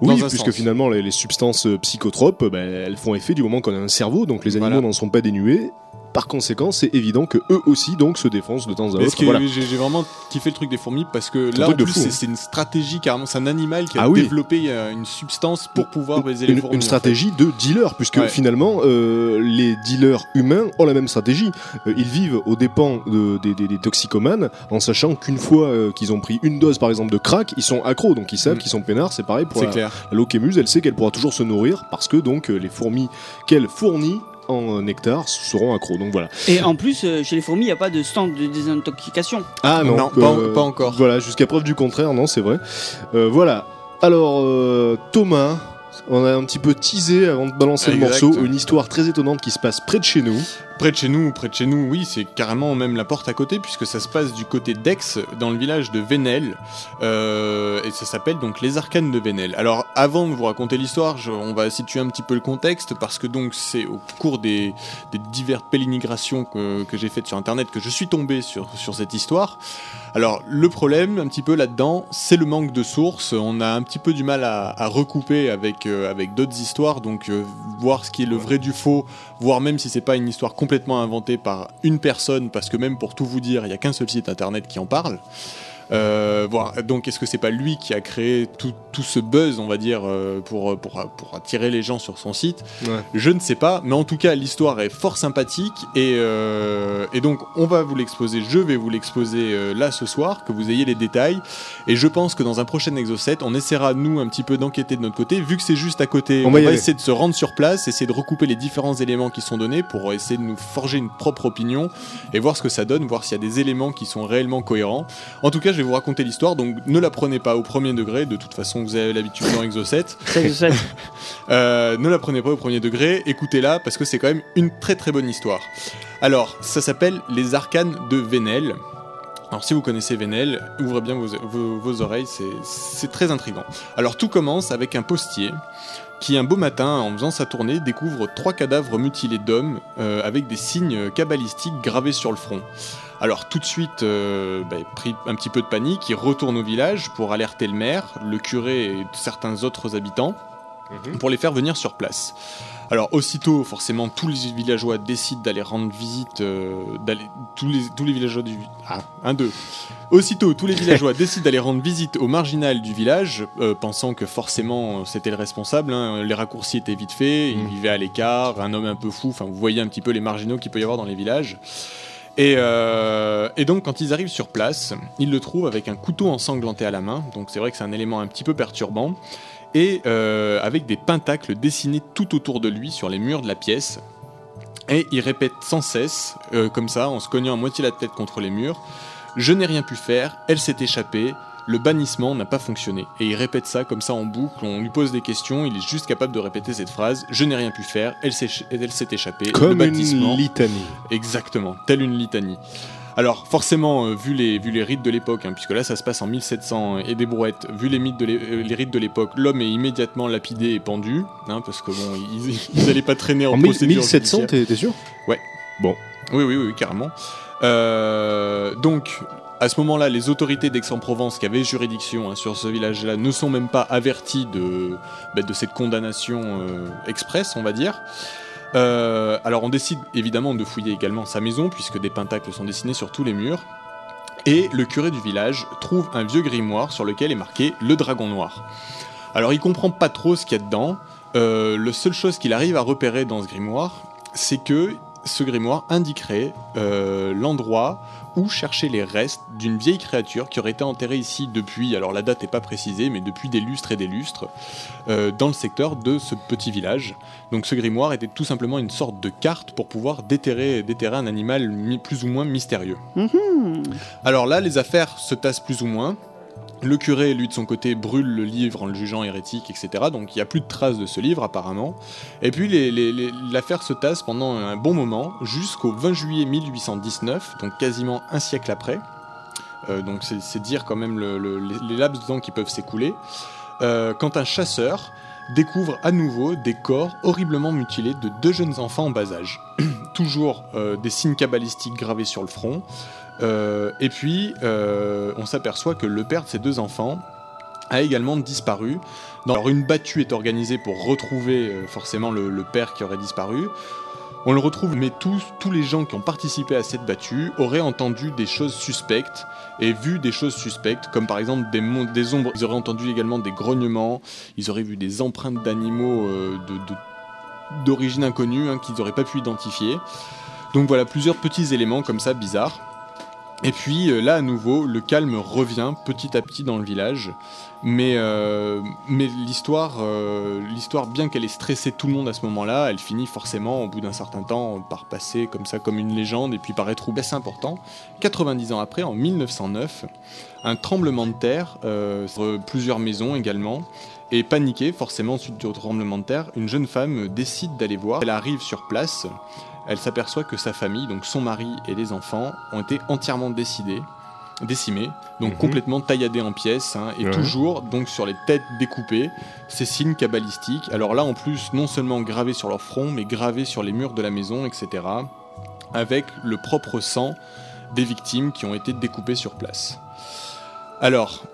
Speaker 3: Oui, puisque
Speaker 4: sens.
Speaker 3: finalement les, les substances psychotropes, ben, elles font effet du moment qu'on a un cerveau, donc les animaux
Speaker 4: Voilà.
Speaker 3: n'en sont pas dénués. Par conséquent, c'est évident que eux aussi donc se défoncent de temps à autre. Voilà.
Speaker 4: j'ai vraiment kiffé le truc des fourmis parce que là en plus c'est
Speaker 3: hein.
Speaker 4: c'est une stratégie carrément, c'est un animal qui a
Speaker 3: Ah oui.
Speaker 4: développé euh, une substance pour pouvoir baiser les fourmis.
Speaker 3: une
Speaker 4: en fait.
Speaker 3: stratégie de dealer, puisque
Speaker 4: Ouais.
Speaker 3: finalement, euh, les dealers humains ont la même stratégie. Euh, ils vivent aux dépens de- des, des- des toxicomanes, en sachant qu'une fois euh, qu'ils ont pris une dose, par exemple, de crack, ils sont accros, donc ils savent
Speaker 4: Mm.
Speaker 3: qu'ils sont peinards. C'est pareil pour la,
Speaker 4: clair.
Speaker 3: la loquémuse, elle sait qu'elle pourra toujours se nourrir, parce que donc les fourmis qu'elle fournit en nectar seront accros. Donc voilà.
Speaker 5: Et en plus, euh, chez les fourmis, il n'y a pas de stand de désintoxication.
Speaker 3: Ah non,
Speaker 4: Non, pas en- pas encore.
Speaker 3: Voilà, jusqu'à preuve du contraire, non, c'est vrai. Euh, voilà. Alors, euh, Thomas, on a un petit peu teasé avant de balancer le morceau une histoire très étonnante qui se passe près de chez nous.
Speaker 4: Près de chez nous, près de chez nous, oui, c'est carrément même la porte à côté puisque ça se passe du côté d'Aix, dans le village de Venel, euh, et ça s'appelle donc les Arcanes de Venel. Alors, avant de vous raconter l'histoire, on va situer un petit peu le contexte parce que donc c'est au cours des, des diverses pérégrinations que, que j'ai faites sur Internet que je suis tombé sur, sur cette histoire. Alors, le problème, un petit peu là-dedans, c'est le manque de sources. On a un petit peu du mal à, recouper avec, euh, avec d'autres histoires, donc euh, voir ce qui est le vrai du faux, voir même si c'est pas une histoire complètement inventée par une personne, parce que même pour tout vous dire, il y a qu'un seul site internet qui en parle. Euh, donc est-ce que c'est pas lui qui a créé tout, tout ce buzz, on va dire, euh, pour, pour, pour attirer les gens sur son site
Speaker 3: Ouais.
Speaker 4: Je ne sais pas, mais en tout cas l'histoire est fort sympathique et, euh, et donc on va vous l'exposer, je vais vous l'exposer là ce soir, que vous ayez les détails. Et je pense que dans un prochain Exocet, on essaiera nous un petit peu d'enquêter de notre côté, vu que c'est juste à côté.
Speaker 3: On
Speaker 4: On,
Speaker 3: va
Speaker 4: va essayer de se rendre sur place, essayer de recouper les différents éléments qui sont donnés pour essayer de nous forger une propre opinion et voir ce que ça donne, voir s'il y a des éléments qui sont réellement cohérents. En tout cas, je vais vous raconter l'histoire, donc ne la prenez pas au premier degré. De toute façon, vous avez l'habitude dans
Speaker 5: je sais.
Speaker 4: Euh, ne la prenez pas au premier degré, écoutez-la parce que c'est quand même une très très bonne histoire. Alors, ça s'appelle Les Arcanes de Vénel. Alors, si vous connaissez Vénel, ouvrez bien vos, oreilles, c'est- très intriguant. Alors, tout commence avec un postier qui, un beau matin, en faisant sa tournée, découvre trois cadavres mutilés d'hommes euh, avec des signes cabalistiques gravés sur le front. Alors tout de suite, euh, bah, pris un petit peu de panique, il retourne au village pour alerter le maire, le curé et certains autres habitants pour les faire venir sur place. Alors aussitôt, forcément, tous les villageois décident d'aller rendre visite, euh, d'aller tous les tous les villageois du ah un deux. Aussitôt, tous les villageois décident d'aller rendre visite au marginal du village, euh, pensant que forcément c'était le responsable. hein. Les raccourcis étaient vite faits, il
Speaker 3: Mm.
Speaker 4: vivait à l'écart, un homme un peu fou. Enfin, vous voyez un petit peu les marginaux qu'il peut y avoir dans les villages. Et, euh, et donc quand ils arrivent sur place, ils le trouvent avec un couteau ensanglanté à la main, donc c'est vrai que c'est un élément un petit peu perturbant, et euh, avec des pentacles dessinés tout autour de lui sur les murs de la pièce. Et il répète sans cesse, euh, comme ça, en se cognant à moitié la tête contre les murs, Je n'ai rien pu faire, elle s'est échappée, le bannissement n'a pas fonctionné. Et il répète ça comme ça en boucle, on lui pose des questions, il est juste capable de répéter cette phrase Je n'ai rien pu faire, elle s'est échappée, le
Speaker 3: Comme
Speaker 4: bannissement.
Speaker 3: une litanie.
Speaker 4: Exactement, telle une litanie. Alors forcément, euh, vu, les, vu les rites de l'époque, hein, puisque là ça se passe en 1700 et des brouettes, vu les, mythes de euh, les rites de l'époque, l'homme est immédiatement lapidé et pendu, hein, parce que bon, ils, ils allaient pas traîner en,
Speaker 3: En
Speaker 4: procédure
Speaker 3: 1700,
Speaker 4: judiciaire.
Speaker 3: t'es sûr?
Speaker 4: Oui, oui, oui, oui, carrément. Euh, donc, à ce moment-là, les autorités d'Aix-en-Provence qui avaient juridiction hein, sur ce village-là ne sont même pas averties de, bah, de cette condamnation euh, express, on va dire. Euh, alors, on décide évidemment de fouiller également sa maison, puisque des pentacles sont dessinés sur tous les murs. Et le curé du village trouve un vieux grimoire sur lequel est marqué le dragon noir. Alors, il comprend pas trop ce qu'il y a dedans. Euh, la seule chose qu'il arrive à repérer dans ce grimoire, c'est que ce grimoire indiquerait euh, l'endroit où chercher les restes d'une vieille créature qui aurait été enterrée ici depuis, alors la date n'est pas précisée, mais depuis des lustres et des lustres, euh, dans le secteur de ce petit village. Donc ce grimoire était tout simplement une sorte de carte pour pouvoir déterrer, déterrer un animal plus ou moins mystérieux.
Speaker 5: Mhm.
Speaker 4: Alors là, les affaires se tassent plus ou moins. Le curé, lui, de son côté, brûle le livre en le jugeant hérétique, etc. Donc il n'y a plus de traces de ce livre, apparemment. Et puis l'affaire se tasse pendant un bon moment, jusqu'au 20 juillet 1819, donc quasiment un siècle après. Euh, donc c'est dire quand même le- le- les, les laps de temps qui peuvent s'écouler. Euh, quand un chasseur découvre à nouveau des corps horriblement mutilés de deux jeunes enfants en bas âge. Toujours euh, des signes cabalistiques gravés sur le front. Euh, et puis, euh, on s'aperçoit que le père de ces deux enfants a également disparu. Alors, une battue est organisée pour retrouver euh, forcément le, père qui aurait disparu. On le retrouve, mais tous, tous les gens qui ont participé à cette battue auraient entendu des choses suspectes et vu des choses suspectes, comme par exemple des, ombres. Ils auraient entendu également des grognements, ils auraient vu des empreintes d'animaux d'origine inconnue hein, qu'ils n'auraient pas pu identifier. Donc voilà, plusieurs petits éléments comme ça bizarres. Et puis euh, là, à nouveau, le calme revient petit à petit dans le village. Mais, euh, l'histoire, euh, l'histoire, bien qu'elle ait stressé tout le monde à ce moment-là, elle finit forcément, au bout d'un certain temps, par passer comme ça, comme une légende, et puis par être assez important. 90 ans après, en 1909, un tremblement de terre, sur plusieurs maisons également, et paniquée, forcément, suite au tremblement de terre, une jeune femme décide d'aller voir. Elle arrive sur place, elle s'aperçoit que sa famille, donc son mari et les enfants, ont été entièrement décidés, décimés, donc
Speaker 3: Mhm.
Speaker 4: complètement tailladés en pièces, hein, et
Speaker 3: Ouais.
Speaker 4: toujours donc sur les têtes découpées, ces signes cabalistiques. Alors là, en plus, non seulement gravés sur leur front, mais gravés sur les murs de la maison, etc., avec le propre sang des victimes qui ont été découpées sur place. Alors,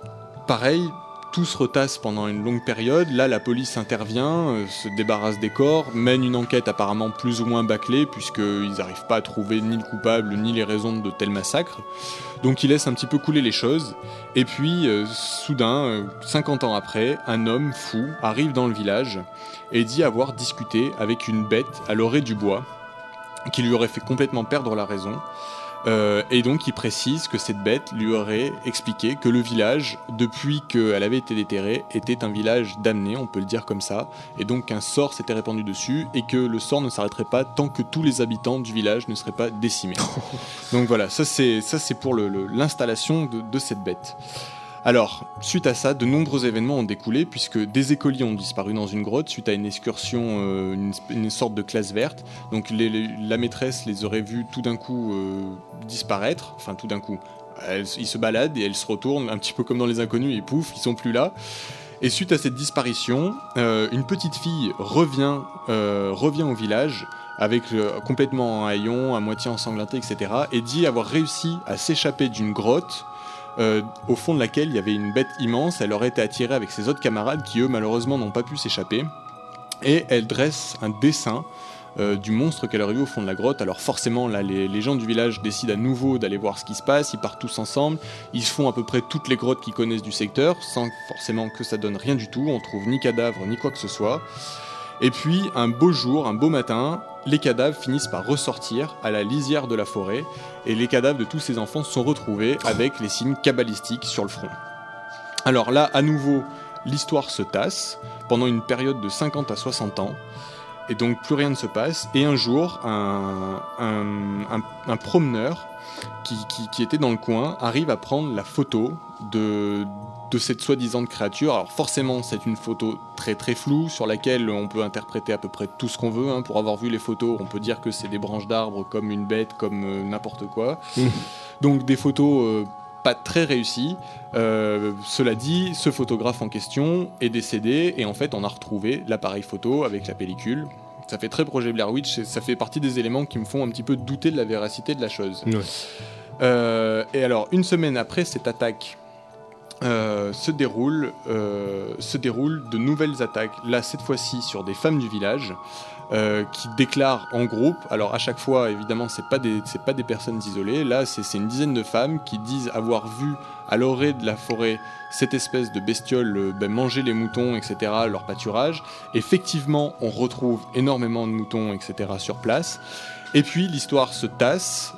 Speaker 4: pareil, tout se retasse pendant une longue période. Là, la police intervient, euh, se débarrasse des corps, mène une enquête apparemment plus ou moins bâclée, puisqu'ils n'arrivent pas à trouver ni le coupable ni les raisons de tel massacre. Donc ils laissent un petit peu couler les choses. Et puis, euh, soudain, euh, 50 ans après, un homme fou arrive dans le village et dit avoir discuté avec une bête à l'orée du bois, qui lui aurait fait complètement perdre la raison. Euh, et donc il précise que cette bête lui aurait expliqué que le village, depuis qu'elle avait été déterrée, était un village damné, on peut le dire comme ça, et donc qu'un sort s'était répandu dessus, et que le sort ne s'arrêterait pas tant que tous les habitants du village ne seraient pas décimés. donc voilà, ça c'est ça c'est pour le- le- l'installation de, de cette bête. Alors, suite à ça, de nombreux événements ont découlé, puisque des écoliers ont disparu dans une grotte suite à une excursion, euh, une, sorte de classe verte. Donc la maîtresse les aurait vus tout d'un coup euh, disparaître, enfin tout d'un coup. Elle- ils se baladent et elles se retournent, un petit peu comme dans les inconnus, et pouf, ils sont plus là. Et suite à cette disparition, euh, une petite fille revient, revient au village avec complètement en haillons, à moitié ensanglanté, etc. et dit avoir réussi à s'échapper d'une grotte euh, au fond de laquelle il y avait une bête immense. Elle aurait été attirée avec ses autres camarades qui, eux, malheureusement, n'ont pas pu s'échapper. Et elle dresse un dessin euh, du monstre qu'elle aurait vu au fond de la grotte. Alors forcément, là, les, gens du village décident à nouveau d'aller voir ce qui se passe. Ils partent tous ensemble. Ils font à peu près toutes les grottes qu'ils connaissent du secteur, sans forcément que ça donne rien du tout. On trouve ni cadavre ni quoi que ce soit. Et puis, un beau jour, un beau matin, les cadavres finissent par ressortir à la lisière de la forêt, et les cadavres de tous ces enfants sont retrouvés avec les signes cabalistiques sur le front. Alors là, à nouveau, l'histoire se tasse pendant une période de 50 à 60 ans, et donc plus rien ne se passe, et un jour, un, promeneur qui était dans le coin arrive à prendre la photo de, de cette soi-disant créature. Alors forcément, c'est une photo très très floue sur laquelle on peut interpréter à peu près tout ce qu'on veut. hein. Pour avoir vu les photos, on peut dire que c'est des branches d'arbres comme une bête, comme euh, n'importe quoi.
Speaker 3: Mhm.
Speaker 4: Donc des photos euh, pas très réussies. Euh, cela dit, ce photographe en question est décédé et en fait on a retrouvé l'appareil photo avec la pellicule. Ça fait très projet Blair Witch et ça fait partie des éléments qui me font un petit peu douter de la véracité de la chose.
Speaker 3: Ouais.
Speaker 4: Et alors, une semaine après cette attaque, euh, se, déroule, euh, se déroulent de nouvelles attaques, là cette fois-ci sur des femmes du village, euh, qui déclarent en groupe. Alors à chaque fois, évidemment, c'est pas pas des personnes isolées. Là, c'est une dizaine de femmes qui disent avoir vu à l'orée de la forêt cette espèce de bestiole ben, manger les moutons, etc. Leur pâturage. Effectivement, on retrouve énormément de moutons, etc. sur place. Et puis l'histoire se tasse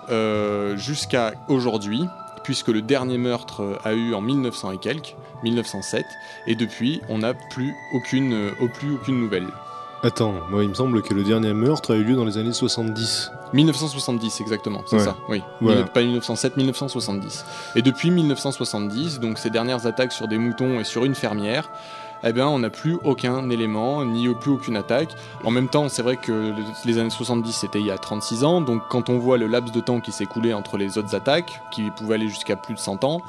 Speaker 4: jusqu'à aujourd'hui, puisque le dernier meurtre euh, a eu en 1900 et quelques, 1907, et depuis on n'a plus aucune, euh, au plus aucune nouvelle.
Speaker 3: Attends, moi il me semble que le dernier meurtre a eu lieu dans les années 70.
Speaker 4: 1970 exactement, c'est
Speaker 3: Ouais.
Speaker 4: ça, oui.
Speaker 3: Voilà.
Speaker 4: Pas 1907, 1970. Et depuis 1970, donc ces dernières attaques sur des moutons et sur une fermière, eh bien on n'a plus aucun élément, ni plus aucune attaque. En même temps, c'est vrai que le- les années 70 c'était il y a 36 ans, donc quand on voit le laps de temps qui s'est écoulé entre les autres attaques, qui pouvaient aller jusqu'à plus de 100 ans,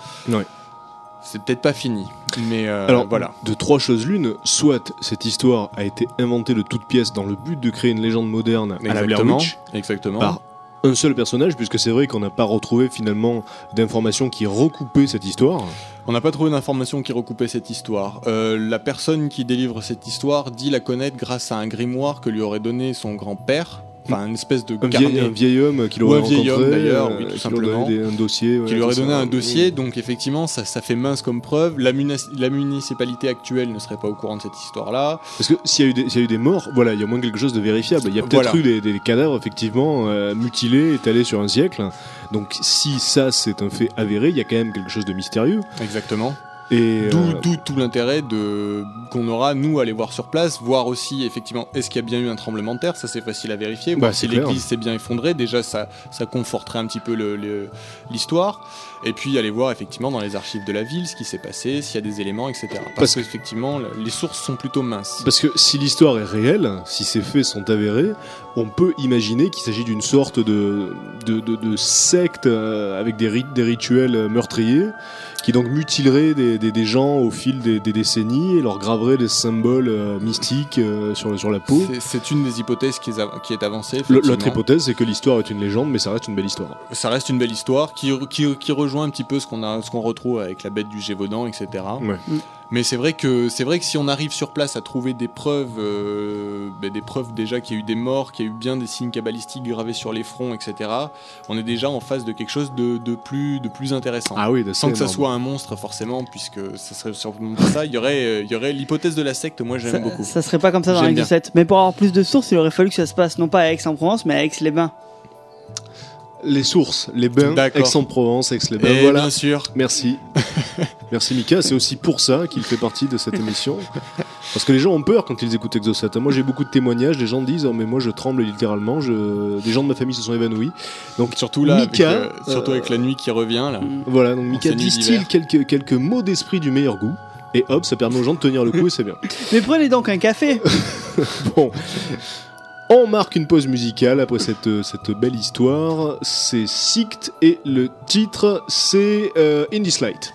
Speaker 4: c'est peut-être pas fini. Mais euh,
Speaker 3: Alors
Speaker 4: voilà.
Speaker 3: de trois choses l'une, soit cette histoire a été inventée de toutes pièces dans le but de créer une légende moderne à la Blair
Speaker 4: Exactement.
Speaker 3: Witch
Speaker 4: Exactement.
Speaker 3: par un seul personnage, puisque c'est vrai qu'on n'a pas retrouvé finalement d'informations qui recoupaient cette histoire.
Speaker 4: On n'a pas trouvé d'informations qui recoupaient cette histoire. Euh, la personne qui délivre cette histoire dit la connaître grâce à un grimoire que lui aurait donné son grand-père, enfin une espèce de
Speaker 3: Un vieil, un vieil homme qui l'aurait rencontré,
Speaker 4: homme, d'ailleurs,
Speaker 3: euh,
Speaker 4: oui, tout simplement.
Speaker 3: un dossier,
Speaker 4: qui lui aurait donné
Speaker 3: ça.
Speaker 4: un dossier, donc effectivement ça, ça fait mince comme preuve. La, municipalité actuelle ne serait pas au courant de cette histoire-là.
Speaker 3: Parce que s'il y, a eu des- s'il y a eu des morts, voilà, il y a au moins quelque chose de vérifiable. Il y a peut-être
Speaker 4: Voilà.
Speaker 3: eu des, des cadavres effectivement euh, mutilés, étalés sur un siècle. Donc si ça c'est un fait avéré, il y a quand même quelque chose de mystérieux.
Speaker 4: Exactement.
Speaker 3: Et
Speaker 4: D'où
Speaker 3: euh,
Speaker 4: d'où tout l'intérêt de qu'on aura nous à aller voir sur place, voir aussi effectivement est-ce qu'il y a bien eu un tremblement de terre, ça c'est facile à vérifier,
Speaker 3: Bah,
Speaker 4: voir
Speaker 3: c'est
Speaker 4: si l'église s'est bien effondrée, déjà ça ça conforterait un petit peu le- le- l'histoire, et puis aller voir effectivement dans les archives de la ville ce qui s'est passé, s'il y a des éléments, etc. Parce,
Speaker 3: Parce
Speaker 4: que effectivement les sources sont plutôt minces.
Speaker 3: Parce que si l'histoire est réelle, si ces faits sont avérés, on peut imaginer qu'il s'agit d'une sorte de, de, de- de secte euh, avec des, rites, des rituels meurtriers qui donc mutileraient des, des- des gens au fil des, des décennies et leur graveraient des symboles euh, mystiques euh, sur, sur la peau.
Speaker 4: C'est- C'est une des hypothèses qui est, av- qui est avancée.
Speaker 3: L'autre hypothèse, c'est que l'histoire est une légende, mais ça reste une belle histoire.
Speaker 4: Ça reste une belle histoire qui, qui, qui rejoint un petit peu ce qu'on a ce qu'on retrouve avec la bête du Gévaudan, etc.
Speaker 3: Ouais.
Speaker 5: Mm.
Speaker 4: Mais c'est vrai que c'est vrai que si on arrive sur place à trouver des preuves, euh, ben, des preuves déjà qu'il y a eu des morts, qu'il y a eu bien des signes cabalistiques gravés sur les fronts, etc. On est déjà en face de quelque chose de, de plus de plus intéressant.
Speaker 3: Ah oui,
Speaker 4: Sans que ça soit un monstre forcément, puisque ça serait sûrement ça. Il y aurait, euh, il y aurait l'hypothèse de la secte. Moi, j'aime
Speaker 5: Ça,
Speaker 4: beaucoup.
Speaker 5: ça serait pas comme ça dans
Speaker 4: J'aime
Speaker 5: Exo 7. Mais pour avoir plus de sources, il aurait fallu que ça se passe non pas à Aix-en-Provence, mais à Aix-les-Bains.
Speaker 3: Les sources, les bains. Aix-en-Provence, Aix-les-Bains,
Speaker 4: Et
Speaker 3: voilà.
Speaker 4: bien sûr,
Speaker 3: Merci. Merci Mika, c'est aussi pour ça qu'il fait partie de cette émission. Parce que les gens ont peur quand ils écoutent Exocet. Moi j'ai beaucoup de témoignages, les gens disent oh, mais moi je tremble littéralement, je... des gens de ma famille se sont évanouis. Donc
Speaker 4: surtout là, avec,
Speaker 3: Mika,
Speaker 4: euh, surtout
Speaker 3: euh,
Speaker 4: avec la nuit qui revient là.
Speaker 5: Mm.
Speaker 3: voilà, donc Mika distille quelques, quelques mots d'esprit du meilleur goût. Et hop, ça permet aux gens de tenir le coup et c'est bien.
Speaker 5: Mais prenez donc un café
Speaker 3: Bon. On marque une pause musicale après cette, cette belle histoire. C'est Sict et le titre c'est euh, In This Light.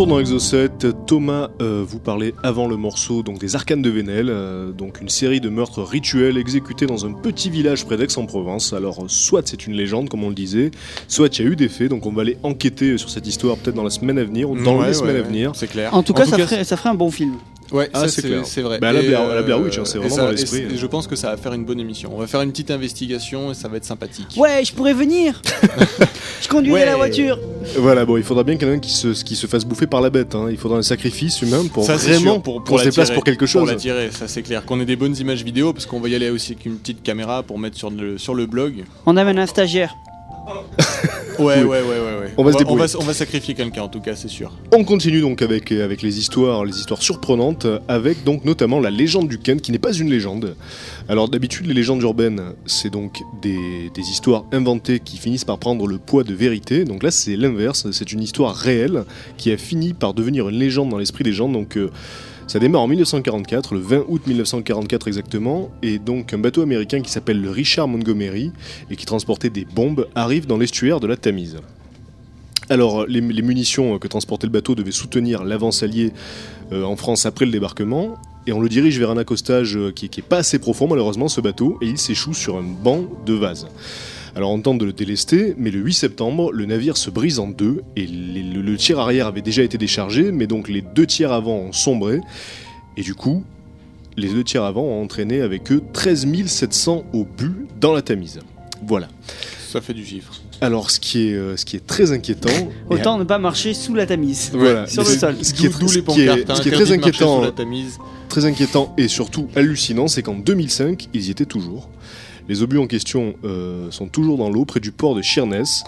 Speaker 3: Toujours dans Thomas euh, vous parlait avant le morceau donc des Arcanes de Vénel, euh, donc une série de meurtres rituels exécutés dans un petit village près d'Aix-en-Provence. Alors soit c'est une légende comme on le disait, soit il y a eu des faits, donc on va aller enquêter sur cette histoire peut-être dans la semaine à venir ou dans
Speaker 4: Ouais,
Speaker 3: les semaines
Speaker 4: ouais,
Speaker 3: à venir.
Speaker 4: C'est clair.
Speaker 5: En tout cas, ça, ferait, ça ferait un bon film.
Speaker 4: Ouais,
Speaker 3: Ah, c'est
Speaker 4: c'est
Speaker 3: clair.
Speaker 4: c'est vrai.
Speaker 3: Bah, à la Blair- à la Blair Witch, hein, c'est
Speaker 4: et
Speaker 3: vraiment
Speaker 4: ça-
Speaker 3: dans l'esprit, hein.
Speaker 4: Je pense que ça va faire une bonne émission. On va faire une petite investigation et ça va être sympathique.
Speaker 5: Ouais, je pourrais venir. je conduirai
Speaker 4: Ouais.
Speaker 5: la voiture.
Speaker 3: Voilà, bon, il faudra bien quelqu'un qui se, qui se fasse bouffer par la bête. hein. Il faudra un sacrifice humain pour
Speaker 4: Ça, c'est
Speaker 3: vraiment
Speaker 4: sûr, pour,
Speaker 3: qu'on
Speaker 4: pour
Speaker 3: se déplace
Speaker 4: l'attirer,
Speaker 3: pour quelque
Speaker 4: Pour
Speaker 3: chose.
Speaker 4: l'attirer, ça c'est clair. Qu'on ait des bonnes images vidéo, parce qu'on va y aller aussi avec une petite caméra pour mettre sur le, sur le blog.
Speaker 5: On amène un stagiaire.
Speaker 4: Ouais,
Speaker 3: Oui.
Speaker 4: ouais, ouais, ouais, ouais.
Speaker 3: On va se
Speaker 4: on, va, on va sacrifier quelqu'un en tout cas, c'est sûr.
Speaker 3: On continue donc avec, avec les histoires, les histoires surprenantes, avec donc notamment la légende du Kent, qui n'est pas une légende. Alors d'habitude, les légendes urbaines, c'est donc des, des histoires inventées qui finissent par prendre le poids de vérité. Donc là, c'est l'inverse, c'est une histoire réelle qui a fini par devenir une légende dans l'esprit des gens. Donc euh, ça démarre en 1944, le 20 août 1944 exactement, et donc un bateau américain qui s'appelle le Richard Montgomery et qui transportait des bombes arrive dans l'estuaire de la Tamise. Alors, les, munitions que transportait le bateau devaient soutenir l'avance alliée euh, en France après le débarquement, et on le dirige vers un accostage euh, qui, qui est pas assez profond, malheureusement, ce bateau, et il s'échoue sur un banc de vase. Alors, on tente de le délester, mais le 8 septembre, le navire se brise en deux, et les- le, le tiers arrière avait déjà été déchargé, mais donc les deux tiers avant ont sombré, et du coup, les deux tiers avant ont entraîné avec eux 13 700 obus dans la Tamise. Voilà.
Speaker 4: Ça fait du chiffre.
Speaker 3: Alors, ce qui est, euh, ce qui est très inquiétant.
Speaker 5: Autant ne pas marcher sous la Tamise.
Speaker 3: Voilà.
Speaker 5: Sur le sol.
Speaker 3: Ce qui est, ce qui est-
Speaker 4: hein,
Speaker 3: ce qui est
Speaker 4: interdit
Speaker 3: très inquiétant,
Speaker 4: la Tamise.
Speaker 3: très inquiétant et surtout hallucinant, c'est qu'en 2005, ils y étaient toujours. Les obus en question euh, sont toujours dans l'eau près du port de Sheerness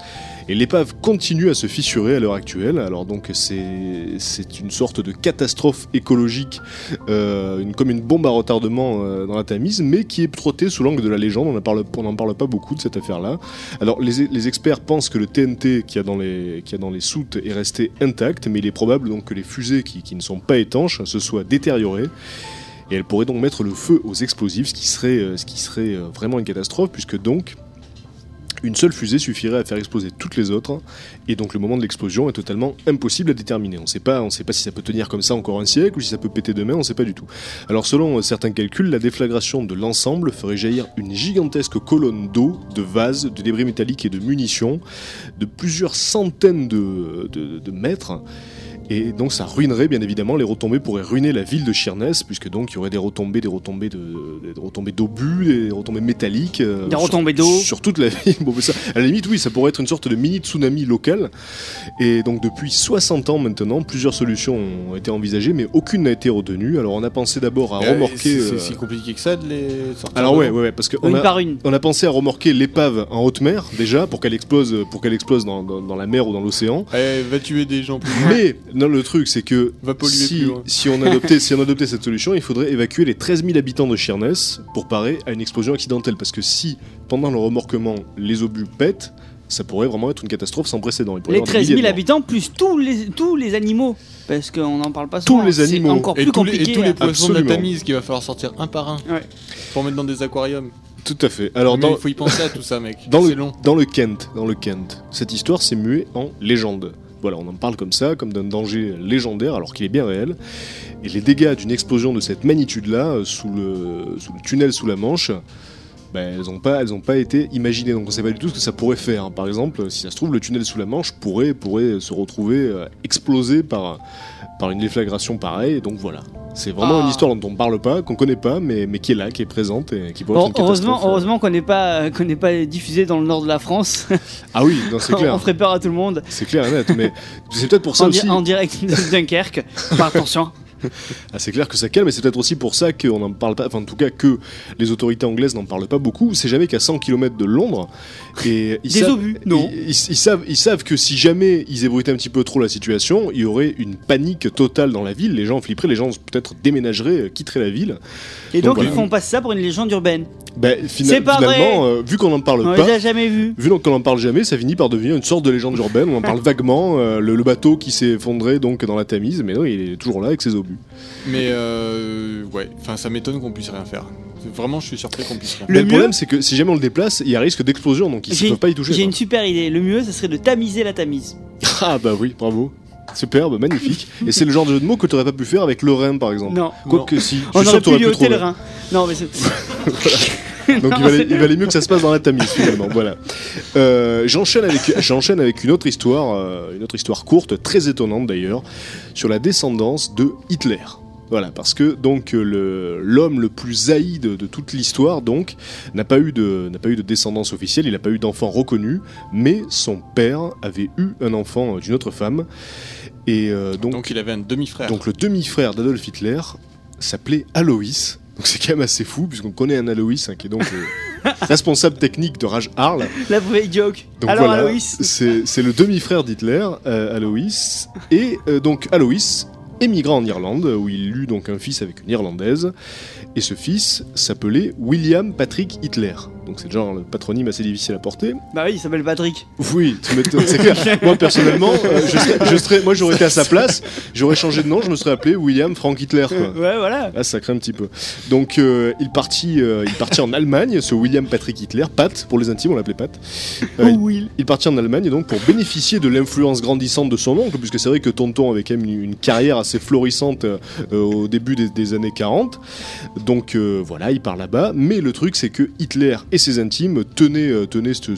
Speaker 3: et l'épave continue à se fissurer à l'heure actuelle. Alors donc c'est une sorte de catastrophe écologique, euh, comme une bombe à retardement euh, dans la Tamise, mais qui est trottée sous l'angle de la légende. On n'en parle, pas beaucoup de cette affaire-là. Alors les, experts pensent que le TNT qu'il y a dans les, soutes est resté intact, mais il est probable que les fusées qui ne sont pas étanches se soient détériorées. Et elles pourraient donc mettre le feu aux explosifs, ce qui serait, euh, euh, vraiment une catastrophe, puisque donc une seule fusée suffirait à faire exploser toutes les autres, et donc le moment de l'explosion est totalement impossible à déterminer. On ne sait pas, si ça peut tenir comme ça encore un siècle ou si ça peut péter demain, on ne sait pas du tout. Alors selon euh, certains calculs, la déflagration de l'ensemble ferait jaillir une gigantesque colonne d'eau, de vases, de débris métalliques et de munitions, de plusieurs centaines de mètres. Et donc ça ruinerait bien évidemment, les retombées pourraient ruiner la ville de Sheerness, puisque donc il y aurait des retombées, des retombées de, des retombées d'obus, des retombées métalliques. euh,
Speaker 5: Des
Speaker 3: sur-
Speaker 5: retombées d'eau.
Speaker 3: Sur toute la ville. Bon, ça, à la limite, oui, ça pourrait être une sorte de mini tsunami local. Et donc depuis 60 ans maintenant, plusieurs solutions ont été envisagées, mais aucune n'a été retenue. Alors on a pensé d'abord à
Speaker 4: Euh,
Speaker 3: remorquer.
Speaker 4: C'est
Speaker 3: euh,
Speaker 4: si compliqué que ça de les sortir.
Speaker 3: Alors ouais, ouais, ouais, parce qu'on
Speaker 5: Une
Speaker 3: a,
Speaker 5: par une.
Speaker 3: on a pensé à remorquer l'épave en haute mer déjà pour qu'elle explose, pour qu'elle explose dans, dans- dans la mer ou dans l'océan.
Speaker 4: Eh, va tuer des gens plus.
Speaker 3: Mais non, le truc c'est que
Speaker 4: Va polluer
Speaker 3: si,
Speaker 4: plus loin.
Speaker 3: si on adoptait, si on adoptait cette solution, il faudrait évacuer les 13 000 habitants de Sheerness pour parer à une explosion accidentelle. Parce que si pendant le remorquement les obus pètent, ça pourrait vraiment être une catastrophe sans précédent. Il
Speaker 5: Les
Speaker 3: avoir des
Speaker 5: 13
Speaker 3: milliers
Speaker 5: 000
Speaker 3: de morts.
Speaker 5: habitants plus tous les, tous les animaux. Parce qu'on n'en parle pas
Speaker 3: Tous
Speaker 5: souvent.
Speaker 3: les
Speaker 5: C'est
Speaker 3: animaux.
Speaker 5: encore
Speaker 4: Et
Speaker 5: plus
Speaker 4: tous, les, et
Speaker 5: compliqué.
Speaker 4: tous les
Speaker 5: à-
Speaker 4: poissons de la
Speaker 3: Absolument.
Speaker 4: Tamise qu'il va falloir sortir un par un
Speaker 5: Ouais.
Speaker 4: pour mettre dans des aquariums.
Speaker 3: Tout à fait. Alors
Speaker 4: Mais
Speaker 3: dans,
Speaker 4: il faut y penser à tout ça, mec.
Speaker 3: dans
Speaker 4: C'est
Speaker 3: le,
Speaker 4: long.
Speaker 3: dans le Kent, dans le Kent, cette histoire s'est muée en légende. Voilà, on en parle comme ça, comme d'un danger légendaire, alors qu'il est bien réel. Et les dégâts d'une explosion de cette magnitude-là, euh, sous le, tunnel sous la Manche, ben, elles n'ont pas, pas été imaginées. Donc on ne sait pas du tout ce que ça pourrait faire. Par exemple, si ça se trouve, le tunnel sous la Manche pourrait, pourrait se retrouver euh, explosé par, par une déflagration pareille. Donc voilà. C'est vraiment
Speaker 5: Ah.
Speaker 3: une histoire dont on ne parle pas, qu'on connaît pas, mais, mais qui est là, qui est présente et qui pourrait
Speaker 5: Bon,
Speaker 3: être une
Speaker 5: heureusement,
Speaker 3: catastrophe.
Speaker 5: heureusement qu'on n'est pas, qu'on n'est pas diffusé dans le nord de la France.
Speaker 3: Ah oui, c'est clair.
Speaker 5: on ferait peur à tout le monde.
Speaker 3: C'est clair et net, mais c'est peut-être pour ça
Speaker 5: En,
Speaker 3: aussi.
Speaker 5: en direct de Dunkerque. Enfin, attention.
Speaker 3: Ah, c'est clair que ça calme, mais c'est peut-être aussi pour ça qu'on n'en parle pas. Enfin, en tout cas, que les autorités anglaises n'en parlent pas beaucoup. C'est jamais qu'à 100 km de Londres. Et ils
Speaker 5: Des
Speaker 3: savent,
Speaker 5: obus, non.
Speaker 3: Ils, ils- ils savent, ils savent que si jamais ils ébruitaient un petit peu trop la situation, il y aurait une panique totale dans la ville. Les gens flipperaient, les gens peut-être déménageraient, euh, quitteraient la ville.
Speaker 5: Et donc,
Speaker 3: voilà.
Speaker 5: ils font passer ça pour une légende urbaine.
Speaker 3: Ben, fina-
Speaker 5: C'est pas
Speaker 3: finalement, euh, vu qu'on n'en parle
Speaker 5: On
Speaker 3: pas.
Speaker 5: a jamais vus.
Speaker 3: Vu qu'on n'en parle jamais, ça finit par devenir une sorte de légende urbaine. On en parle vaguement. euh, le, le bateau qui s'est effondré donc dans la Tamise, mais non, il est toujours là avec ses obus.
Speaker 4: Mais euh, ouais, enfin ça m'étonne qu'on puisse rien faire. Vraiment, je suis surpris qu'on puisse faire.
Speaker 3: Mais
Speaker 5: Le
Speaker 3: le
Speaker 5: mieux-
Speaker 3: problème, c'est que si jamais on le déplace, il y a risque d'explosion, donc ils ne
Speaker 5: J'ai
Speaker 3: peuvent pas y toucher.
Speaker 5: j'ai
Speaker 3: quoi.
Speaker 5: une super idée. Le mieux, ça serait de tamiser la tamise.
Speaker 3: Ah bah oui, bravo. Superbe, magnifique. Et c'est le genre de jeu de mots que tu n'aurais pas pu faire avec le Rhin, par exemple.
Speaker 5: Non.
Speaker 3: Quoique si, je
Speaker 5: On
Speaker 3: suis sûr
Speaker 5: aurait
Speaker 3: que
Speaker 5: pu lui ôter le rein. Non, mais c'est.
Speaker 3: Donc
Speaker 5: Non,
Speaker 3: il, valait,
Speaker 5: c'est-
Speaker 3: il valait mieux que ça se passe dans la Tamise finalement. Voilà. Euh, J'enchaîne avec, j'enchaîne avec une autre histoire, euh, une autre histoire courte, très étonnante d'ailleurs, sur la descendance de Hitler. Voilà, parce que donc le- l'homme le plus haï de, de toute l'histoire donc n'a pas eu de n'a pas eu de descendance officielle, il n'a pas eu d'enfant reconnu, mais son père avait eu un enfant euh, d'une autre femme et euh, donc
Speaker 4: Donc il avait un demi-frère.
Speaker 3: donc le demi-frère d'Adolf Hitler s'appelait Alois. Donc c'est quand même assez fou puisqu'on connaît un Alois hein, qui est donc euh, responsable technique de Rage Arl.
Speaker 5: La vraie joke.
Speaker 3: Donc
Speaker 5: Alors,
Speaker 3: voilà,
Speaker 5: Aloïs.
Speaker 3: c'est le demi-frère d'Hitler, euh, Alois. Et euh, donc Alois émigra en Irlande où il eut donc un fils avec une Irlandaise. Et ce fils s'appelait William Patrick Hitler. Donc c'est genre le patronyme assez difficile à porter.
Speaker 5: Bah oui, il s'appelle Patrick.
Speaker 3: Oui, c'est clair. Moi personnellement, euh, je serais, je serais- moi j'aurais été à sa place, j'aurais changé de nom, je me serais appelé William Frank Hitler. Quoi.
Speaker 5: Ouais, voilà.
Speaker 3: Là, ça craint un petit peu. Donc, euh, il partit, euh, il partit en Allemagne, ce William Patrick Hitler, Pat, pour les intimes, on l'appelait Pat. Il,
Speaker 5: Oh, Will.
Speaker 3: il partit en Allemagne donc pour bénéficier de l'influence grandissante de son oncle, puisque c'est vrai que Tonton avait quand même une, une carrière assez florissante au début des, des années 40. Donc voilà, il part là-bas. Mais le truc, c'est que Hitler et ses intimes tenaient, euh, tenaient ce,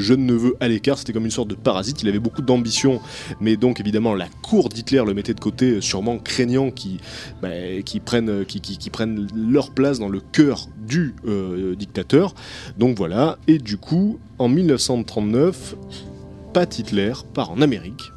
Speaker 3: jeune neveu à l'écart. C'était comme une sorte de parasite. Il avait beaucoup d'ambition, mais donc évidemment la cour d'Hitler le mettait de côté, euh, sûrement craignant qu'il bah, qui prennent, euh, qui, qui- qui leur place dans le cœur du dictateur. Donc voilà, et du coup, en 1939, Pat Hitler part en Amérique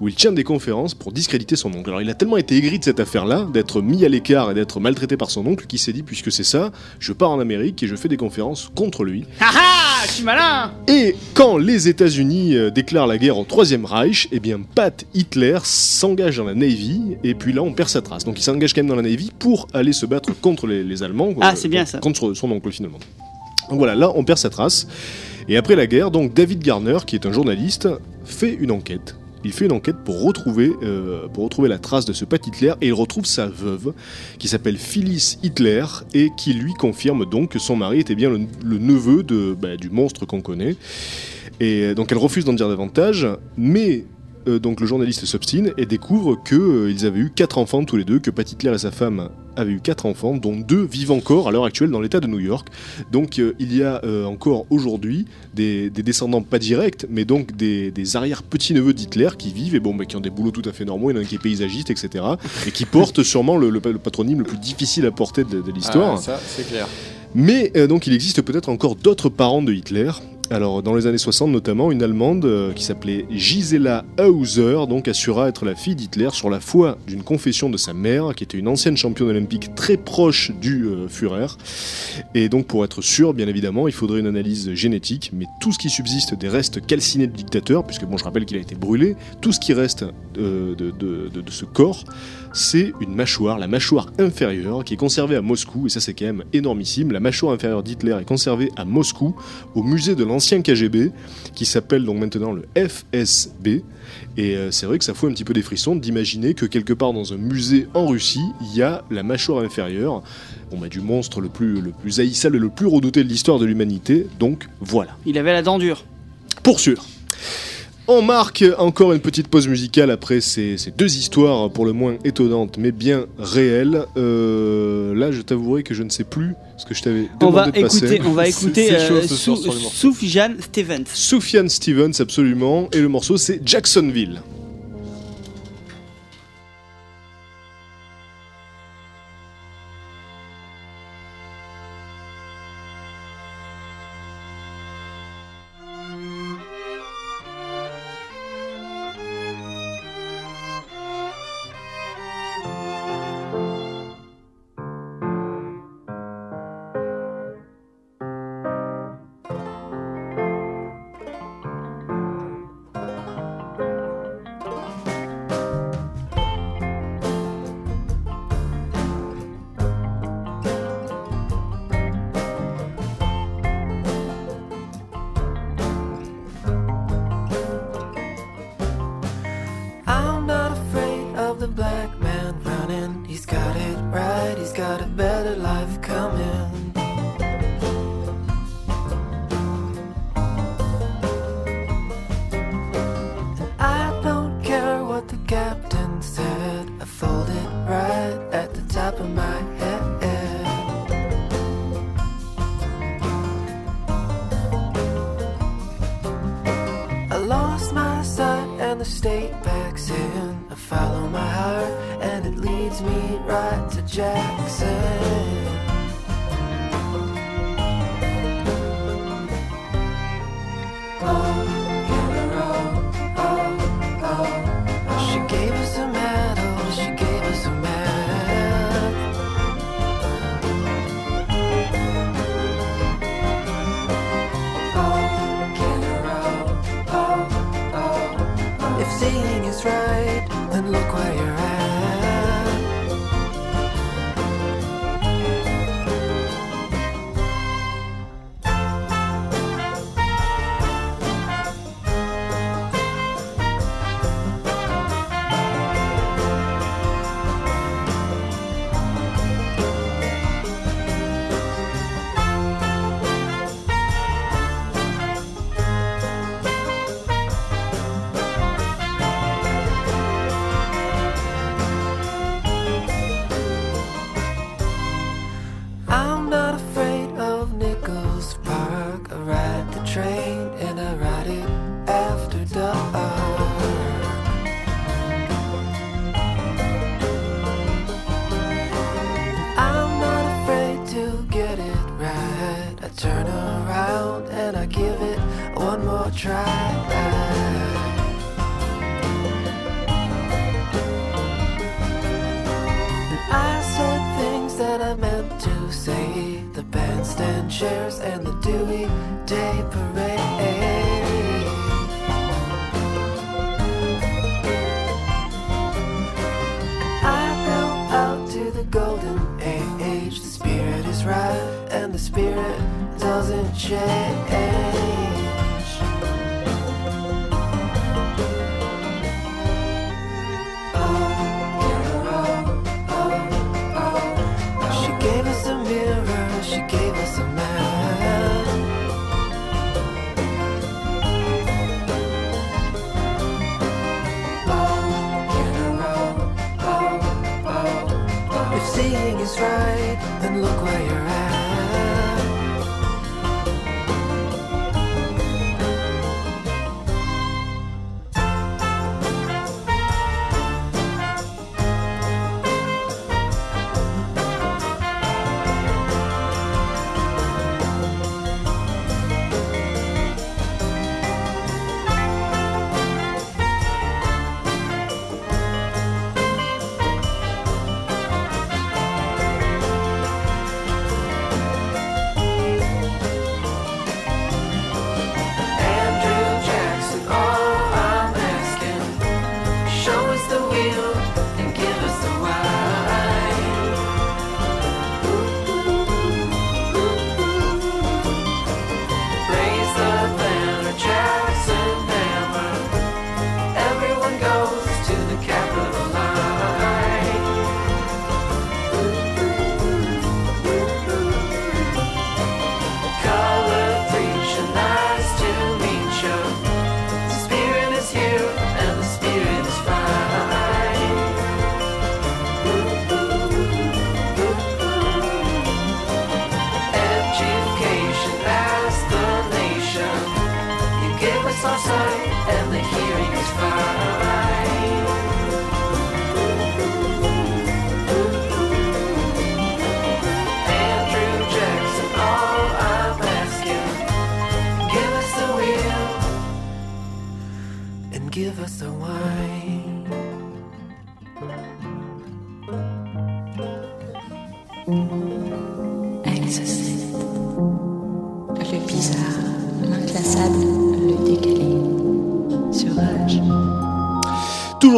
Speaker 3: où il tient des conférences pour discréditer son oncle. Alors il a tellement été aigri de cette affaire-là, d'être mis à l'écart et d'être maltraité par son oncle, qu'il s'est dit, puisque c'est ça, je pars en Amérique et je fais des conférences contre lui.
Speaker 5: Ah ah, je suis malin.
Speaker 3: Et quand les États-Unis euh, déclarent la guerre au Troisième Reich, eh bien Pat Hitler s'engage dans la Navy et puis là on perd sa trace. Donc il s'engage quand même dans la Navy pour aller se battre contre les, les Allemands.
Speaker 5: Ah,
Speaker 3: euh,
Speaker 5: c'est bien ça.
Speaker 3: Contre son oncle finalement. Donc voilà, là on perd sa trace. Et après la guerre, donc David Garner, qui est un journaliste, fait une enquête. Il fait une enquête pour retrouver, euh, pour retrouver la trace de ce Pat Hitler et il retrouve sa veuve qui s'appelle Phyllis Hitler et qui lui confirme donc que son mari était bien le, neveu bah, du monstre qu'on connaît. Et euh, donc elle refuse d'en dire davantage, mais euh, donc le journaliste s'obstine et découvre qu'ils avaient eu quatre enfants tous les deux, que Pat Hitler et sa femme avaient eu quatre enfants, dont deux vivent encore à l'heure actuelle dans l'État de New York. Donc euh, il y a euh, encore aujourd'hui des, des descendants pas directs, mais donc des, des arrière-petits-neveux d'Hitler qui vivent et bon, bah, qui ont des boulots tout à fait normaux, il y en a un qui est paysagiste, etc. et qui portent sûrement le, le- le patronyme le plus difficile à porter de, de l'histoire.
Speaker 4: Ah, ça, c'est clair.
Speaker 3: Mais euh, donc il existe peut-être encore d'autres parents de Hitler. Alors dans les années 60 notamment, une Allemande euh, qui s'appelait Gisela Hauser donc assura être la fille d'Hitler sur la foi d'une confession de sa mère qui était une ancienne championne olympique très proche du euh, Führer. Et donc pour être sûr, bien évidemment, il faudrait une analyse génétique, mais tout ce qui subsiste des restes calcinés du dictateur, puisque bon je rappelle qu'il a été brûlé, tout ce qui reste euh, de, ce corps, c'est une mâchoire, la mâchoire inférieure, qui est conservée à Moscou, et ça c'est quand même énormissime. La mâchoire inférieure d'Hitler est conservée à Moscou, au musée de l'ancien KGB, qui s'appelle donc maintenant le FSB. Et euh, c'est vrai que ça fout un petit peu des frissons d'imaginer que quelque part dans un musée en Russie, il y a la mâchoire inférieure bon, bah, du monstre le plus, le plus haïssable et le plus redouté de l'histoire de l'humanité. Donc voilà.
Speaker 5: Il avait la dent dure.
Speaker 3: Pour sûr. On marque encore une petite pause musicale après ces, ces deux histoires pour le moins étonnantes mais bien réelles. Euh, là, je t'avouerai que je ne sais plus ce que je t'avais
Speaker 5: On va
Speaker 3: demandé de passer.
Speaker 5: écouter, on va écouter euh. Soufiane Stevens.
Speaker 3: Sufjan Stevens, absolument, et le morceau c'est Jacksonville.
Speaker 6: right at the top of my seeing is right, then look where you're at.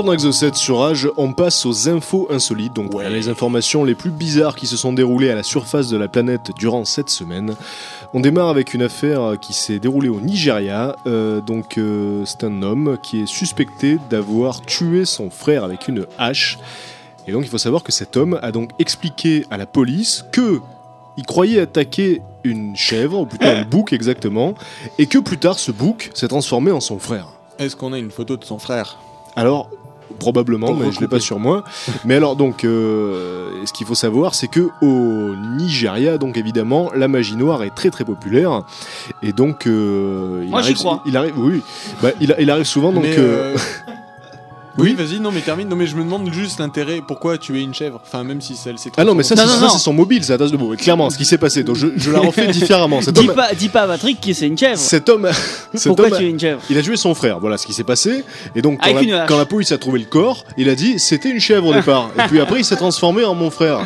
Speaker 3: Toujours dans Exocet sur Rage, on passe aux infos insolites, donc
Speaker 4: Ouais.
Speaker 3: les informations les plus bizarres qui se sont déroulées à la surface de la planète durant cette semaine. On démarre avec une affaire qui s'est déroulée au Nigeria. Euh, donc euh, c'est un homme qui est suspecté d'avoir tué son frère avec une hache. Et donc il faut savoir que cet homme a donc expliqué à la police que il croyait attaquer une chèvre, ou plutôt un bouc exactement, et que plus tard ce bouc s'est transformé en son frère.
Speaker 4: Est-ce qu'on a une photo de son frère?
Speaker 3: Alors, probablement,
Speaker 4: Pour
Speaker 3: mais je l'ai pas sur moi. mais alors, donc, euh, ce qu'il faut savoir, c'est que au Nigeria, donc évidemment, la magie noire est très très populaire. Et donc, euh, il
Speaker 5: Moi, j'y
Speaker 3: arrive,
Speaker 5: crois.
Speaker 3: Il arrive, oui, oui. Bah, il, il arrive souvent, donc.
Speaker 4: Oui, vas-y, non mais termine. Non mais je me demande juste l'intérêt, pourquoi tuer une chèvre Enfin, même si elle s'est
Speaker 3: Ah non, mais ça, c'est
Speaker 5: non,
Speaker 3: ça,
Speaker 5: non.
Speaker 3: c'est son mobile, c'est la tasse de boue. Clairement, ce qui s'est passé. Donc je, je la refais différemment. Cet
Speaker 5: Dis
Speaker 3: homme,
Speaker 5: pas, dis pas à Patrick que c'est une chèvre.
Speaker 3: cet homme, cet
Speaker 5: Pourquoi
Speaker 3: homme,
Speaker 5: tu es une chèvre
Speaker 3: il a tué son frère. Voilà ce qui s'est passé. Et donc, quand,
Speaker 5: Avec une
Speaker 3: la,
Speaker 5: hache.
Speaker 3: quand la police a trouvé le corps, il a dit c'était une chèvre au départ. Et puis après, il s'est transformé en mon frère.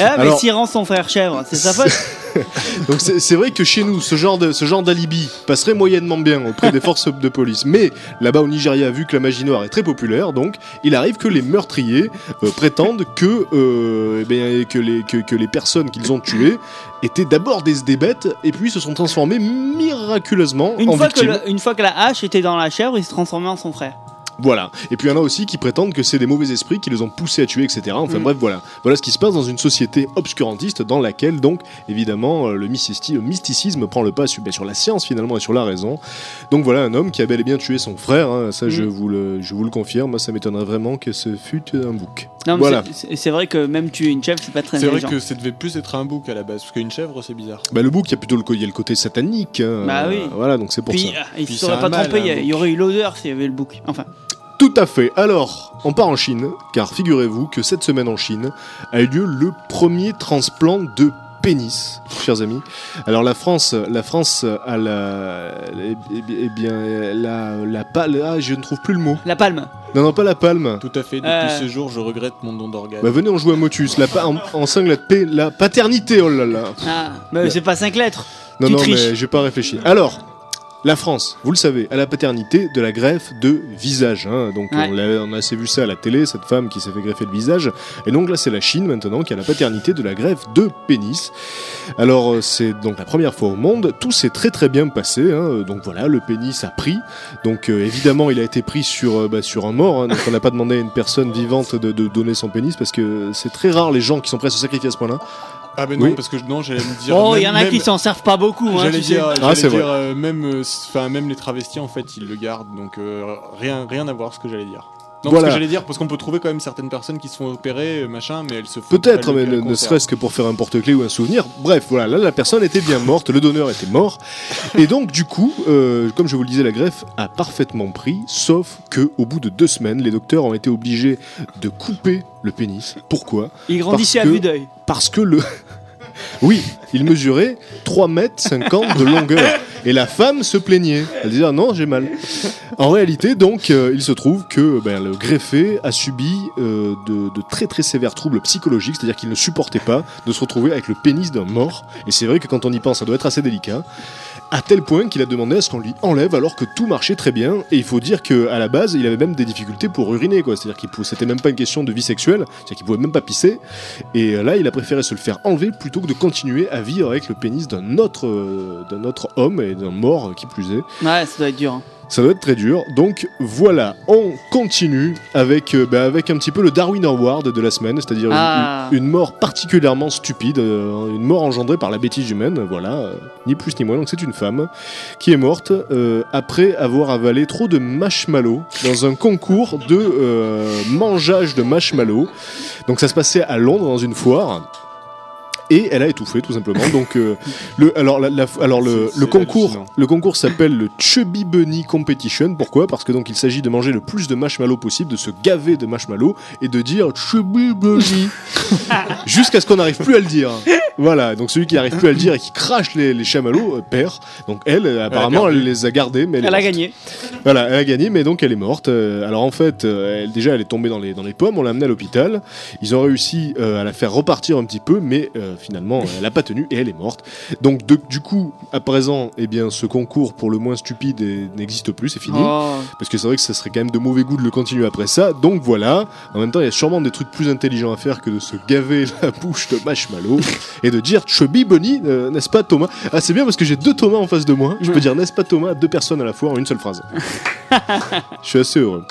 Speaker 5: Ah, mais
Speaker 3: Alors-
Speaker 5: s'il rend son frère chèvre, c'est sa faute.
Speaker 3: Donc c'est vrai que chez nous, ce genre de ce genre d'alibi passerait moyennement bien auprès des forces de police. Mais là-bas au Nigeria, vu que la magie noire est très populaire, donc il arrive que les meurtriers euh, prétendent que euh, eh bien, que les que, que les personnes qu'ils ont tuées étaient d'abord des, des bêtes et puis se sont transformées miraculeusement
Speaker 5: Une
Speaker 3: en
Speaker 5: fois, que
Speaker 3: victimes.
Speaker 5: le- une fois que la hache était dans la chèvre, il se transformait en son frère.
Speaker 3: Voilà. Et puis il y en a aussi qui prétendent que c'est des mauvais esprits qui les ont poussés à tuer, etc. Enfin
Speaker 5: Mm.
Speaker 3: bref, voilà. Voilà ce qui se passe dans une société obscurantiste dans laquelle, donc, évidemment, euh, le, mystici- le mysticisme prend le pas sur, ben, sur la science finalement et sur la raison. Donc voilà un homme qui a bel et bien tué son frère. hein. Ça, je,
Speaker 5: Mm.
Speaker 3: vous le, je vous le confirme. Moi, ça m'étonnerait vraiment que ce fût un bouc.
Speaker 5: Non, mais
Speaker 3: Voilà.
Speaker 5: c'est- vrai que même tuer une chèvre, c'est pas très
Speaker 4: C'est vrai que ça devait plus être un bouc à la base, parce qu'une chèvre c'est bizarre.
Speaker 3: Bah, le bouc, il y a plutôt le, co- il y a le côté satanique. hein.
Speaker 5: Bah oui.
Speaker 3: Voilà, donc c'est pour
Speaker 5: Puis,
Speaker 3: ça.
Speaker 5: euh, il
Speaker 4: Puis
Speaker 5: se serait
Speaker 4: c'est
Speaker 5: pas
Speaker 4: un mâle,
Speaker 5: trompé, il y il y aurait eu l'odeur s'il y avait le bouc. Enfin,
Speaker 3: Tout à fait. Alors, on part en Chine, car figurez-vous que cette semaine en Chine a eu lieu le premier transplant de pénis, chers amis. Alors la France, la France a la, eh, eh bien, la, la palme. Ah, je ne trouve plus le mot.
Speaker 5: la palme.
Speaker 3: Non, non, pas la palme.
Speaker 4: Tout à fait, depuis
Speaker 5: Euh.
Speaker 4: ce jour je regrette mon don d'organe.
Speaker 3: Bah, venez, on joue à Motus. La pa- en, en cinq lettres P, la paternité. Oh là là.
Speaker 5: Ah, mais c'est pas 5 lettres.
Speaker 3: Non,
Speaker 5: Tu
Speaker 3: non,
Speaker 5: triches.
Speaker 3: mais j'ai pas réfléchi. Alors, la France, vous le savez, a la paternité de la greffe de visage. hein. Donc,
Speaker 5: Ouais.
Speaker 3: on, l'a- on a assez vu ça à la télé, cette femme qui s'est fait greffer le visage. Et donc là, c'est la Chine maintenant qui a la paternité de la greffe de pénis. Alors, euh, c'est donc la première fois au monde. Tout s'est très très bien passé. hein. Donc voilà, le pénis a pris. Donc euh, évidemment, il a été pris sur, euh, bah, sur un mort. hein. Donc on n'a pas demandé à une personne vivante de, de donner son pénis parce que c'est très rare les gens qui sont prêts à se sacrifier à ce point-là.
Speaker 4: Ah ben non,
Speaker 3: Oui.
Speaker 4: parce que non, j'allais me dire.
Speaker 5: Oh, il y
Speaker 4: même-
Speaker 5: en a
Speaker 4: même-
Speaker 5: qui s'en servent pas beaucoup. Hein,
Speaker 4: J'allais
Speaker 5: tu sais.
Speaker 4: dire,
Speaker 3: Ah,
Speaker 4: j'allais
Speaker 3: c'est
Speaker 4: dire,
Speaker 3: vrai.
Speaker 4: euh, même, euh, enfin même les travestis en fait ils le gardent, donc euh, rien, rien à voir ce que j'allais dire. Non,
Speaker 3: Voilà.
Speaker 4: ce que j'allais dire, parce qu'on peut trouver quand même certaines personnes qui se font opérer, euh, machin, mais elles se font
Speaker 3: Peut-être, mais ne, serait-ce que pour faire un porte-clés ou un souvenir. Bref, voilà, là la personne était bien morte, le donneur était mort, et donc du coup, euh, comme je vous le disais, la greffe a parfaitement pris, sauf que au bout de deux semaines, les docteurs ont été obligés de couper le pénis. Pourquoi?
Speaker 5: Il grandissait à
Speaker 3: Parce que-
Speaker 5: vue d'œil.
Speaker 3: Parce que le oui, il mesurait 3 mètres 50 de longueur. Et la femme se plaignait. Elle disait ah non, j'ai mal. En réalité, donc, euh, il se trouve que ben, le greffé a subi euh, de, de très très sévères troubles psychologiques, c'est-à-dire qu'il ne supportait pas de se retrouver avec le pénis d'un mort. Et c'est vrai que quand on y pense, ça doit être assez délicat. À tel point qu'il a demandé à ce qu'on lui enlève alors que tout marchait très bien. Et il faut dire qu'à la base, il avait même des difficultés pour uriner, quoi. C'est-à-dire qu'il c'était même pas une question de vie sexuelle, c'est-à-dire qu'il pouvait même pas pisser. Et euh, là, il a préféré se le faire enlever plutôt que de continuer à vivre avec le pénis d'un autre, euh, d'un autre homme et d'un mort euh, qui plus est.
Speaker 5: Ouais, ça doit être dur. hein.
Speaker 3: Ça doit être très dur. Donc voilà, on continue avec, euh, bah, avec un petit peu le Darwin Award de la semaine, c'est-à-dire une-
Speaker 5: Ah.
Speaker 3: une, une mort particulièrement stupide, euh, une mort engendrée par la bêtise humaine, voilà, euh, ni plus ni moins. Donc c'est une femme qui est morte après avoir avalé trop de marshmallows dans un concours de mangeage de marshmallows. Donc ça se passait à Londres dans une foire. Et elle a étouffé tout simplement. Donc euh, le alors la- la- alors le, concours le concours s'appelle le Chubby Bunny Competition. Pourquoi? Parce que donc il s'agit de manger le plus de marshmallows possible, de se gaver de marshmallows et de dire Chubby Bunny jusqu'à ce qu'on n'arrive plus à le dire. Voilà. Donc celui qui n'arrive plus à le dire et qui crache les, les chamallows euh, perd. Donc elle, euh, apparemment, elle, les a gardés, mais elle,
Speaker 5: a gagné.
Speaker 3: Voilà, elle a gagné, mais donc elle est morte. Euh, alors en fait, euh, elle, déjà, elle est tombée dans les, dans les pommes, on l'a amenée à l'hôpital. Ils ont réussi euh, à la faire repartir un petit peu, mais euh, finalement, elle n'a pas tenu et elle est morte. Donc de- du coup, à présent, eh bien, ce concours pour le moins stupide n'existe plus, c'est fini.
Speaker 5: Oh.
Speaker 3: Parce que c'est vrai que ça serait quand même de mauvais goût de le continuer après ça. Donc voilà. En même temps, il y a sûrement des trucs plus intelligents à faire que de se gaver la bouche de marshmallow et de dire Chubby Bunny, euh, n'est-ce pas Thomas? Ah, c'est bien parce que j'ai deux Thomas en face de moi. Je peux dire n'est-ce pas Thomas? À deux personnes à la fois en une seule phrase. Je suis assez heureux.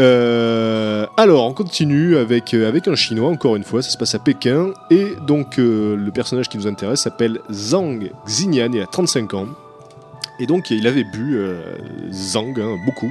Speaker 3: Euh, alors, on continue avec, euh, avec un chinois, encore une fois, ça se passe à Pékin. Et donc, le personnage qui nous intéresse s'appelle Zhang Xinyan, il a 35 ans. Et donc, il avait bu euh, Zhang, hein, beaucoup.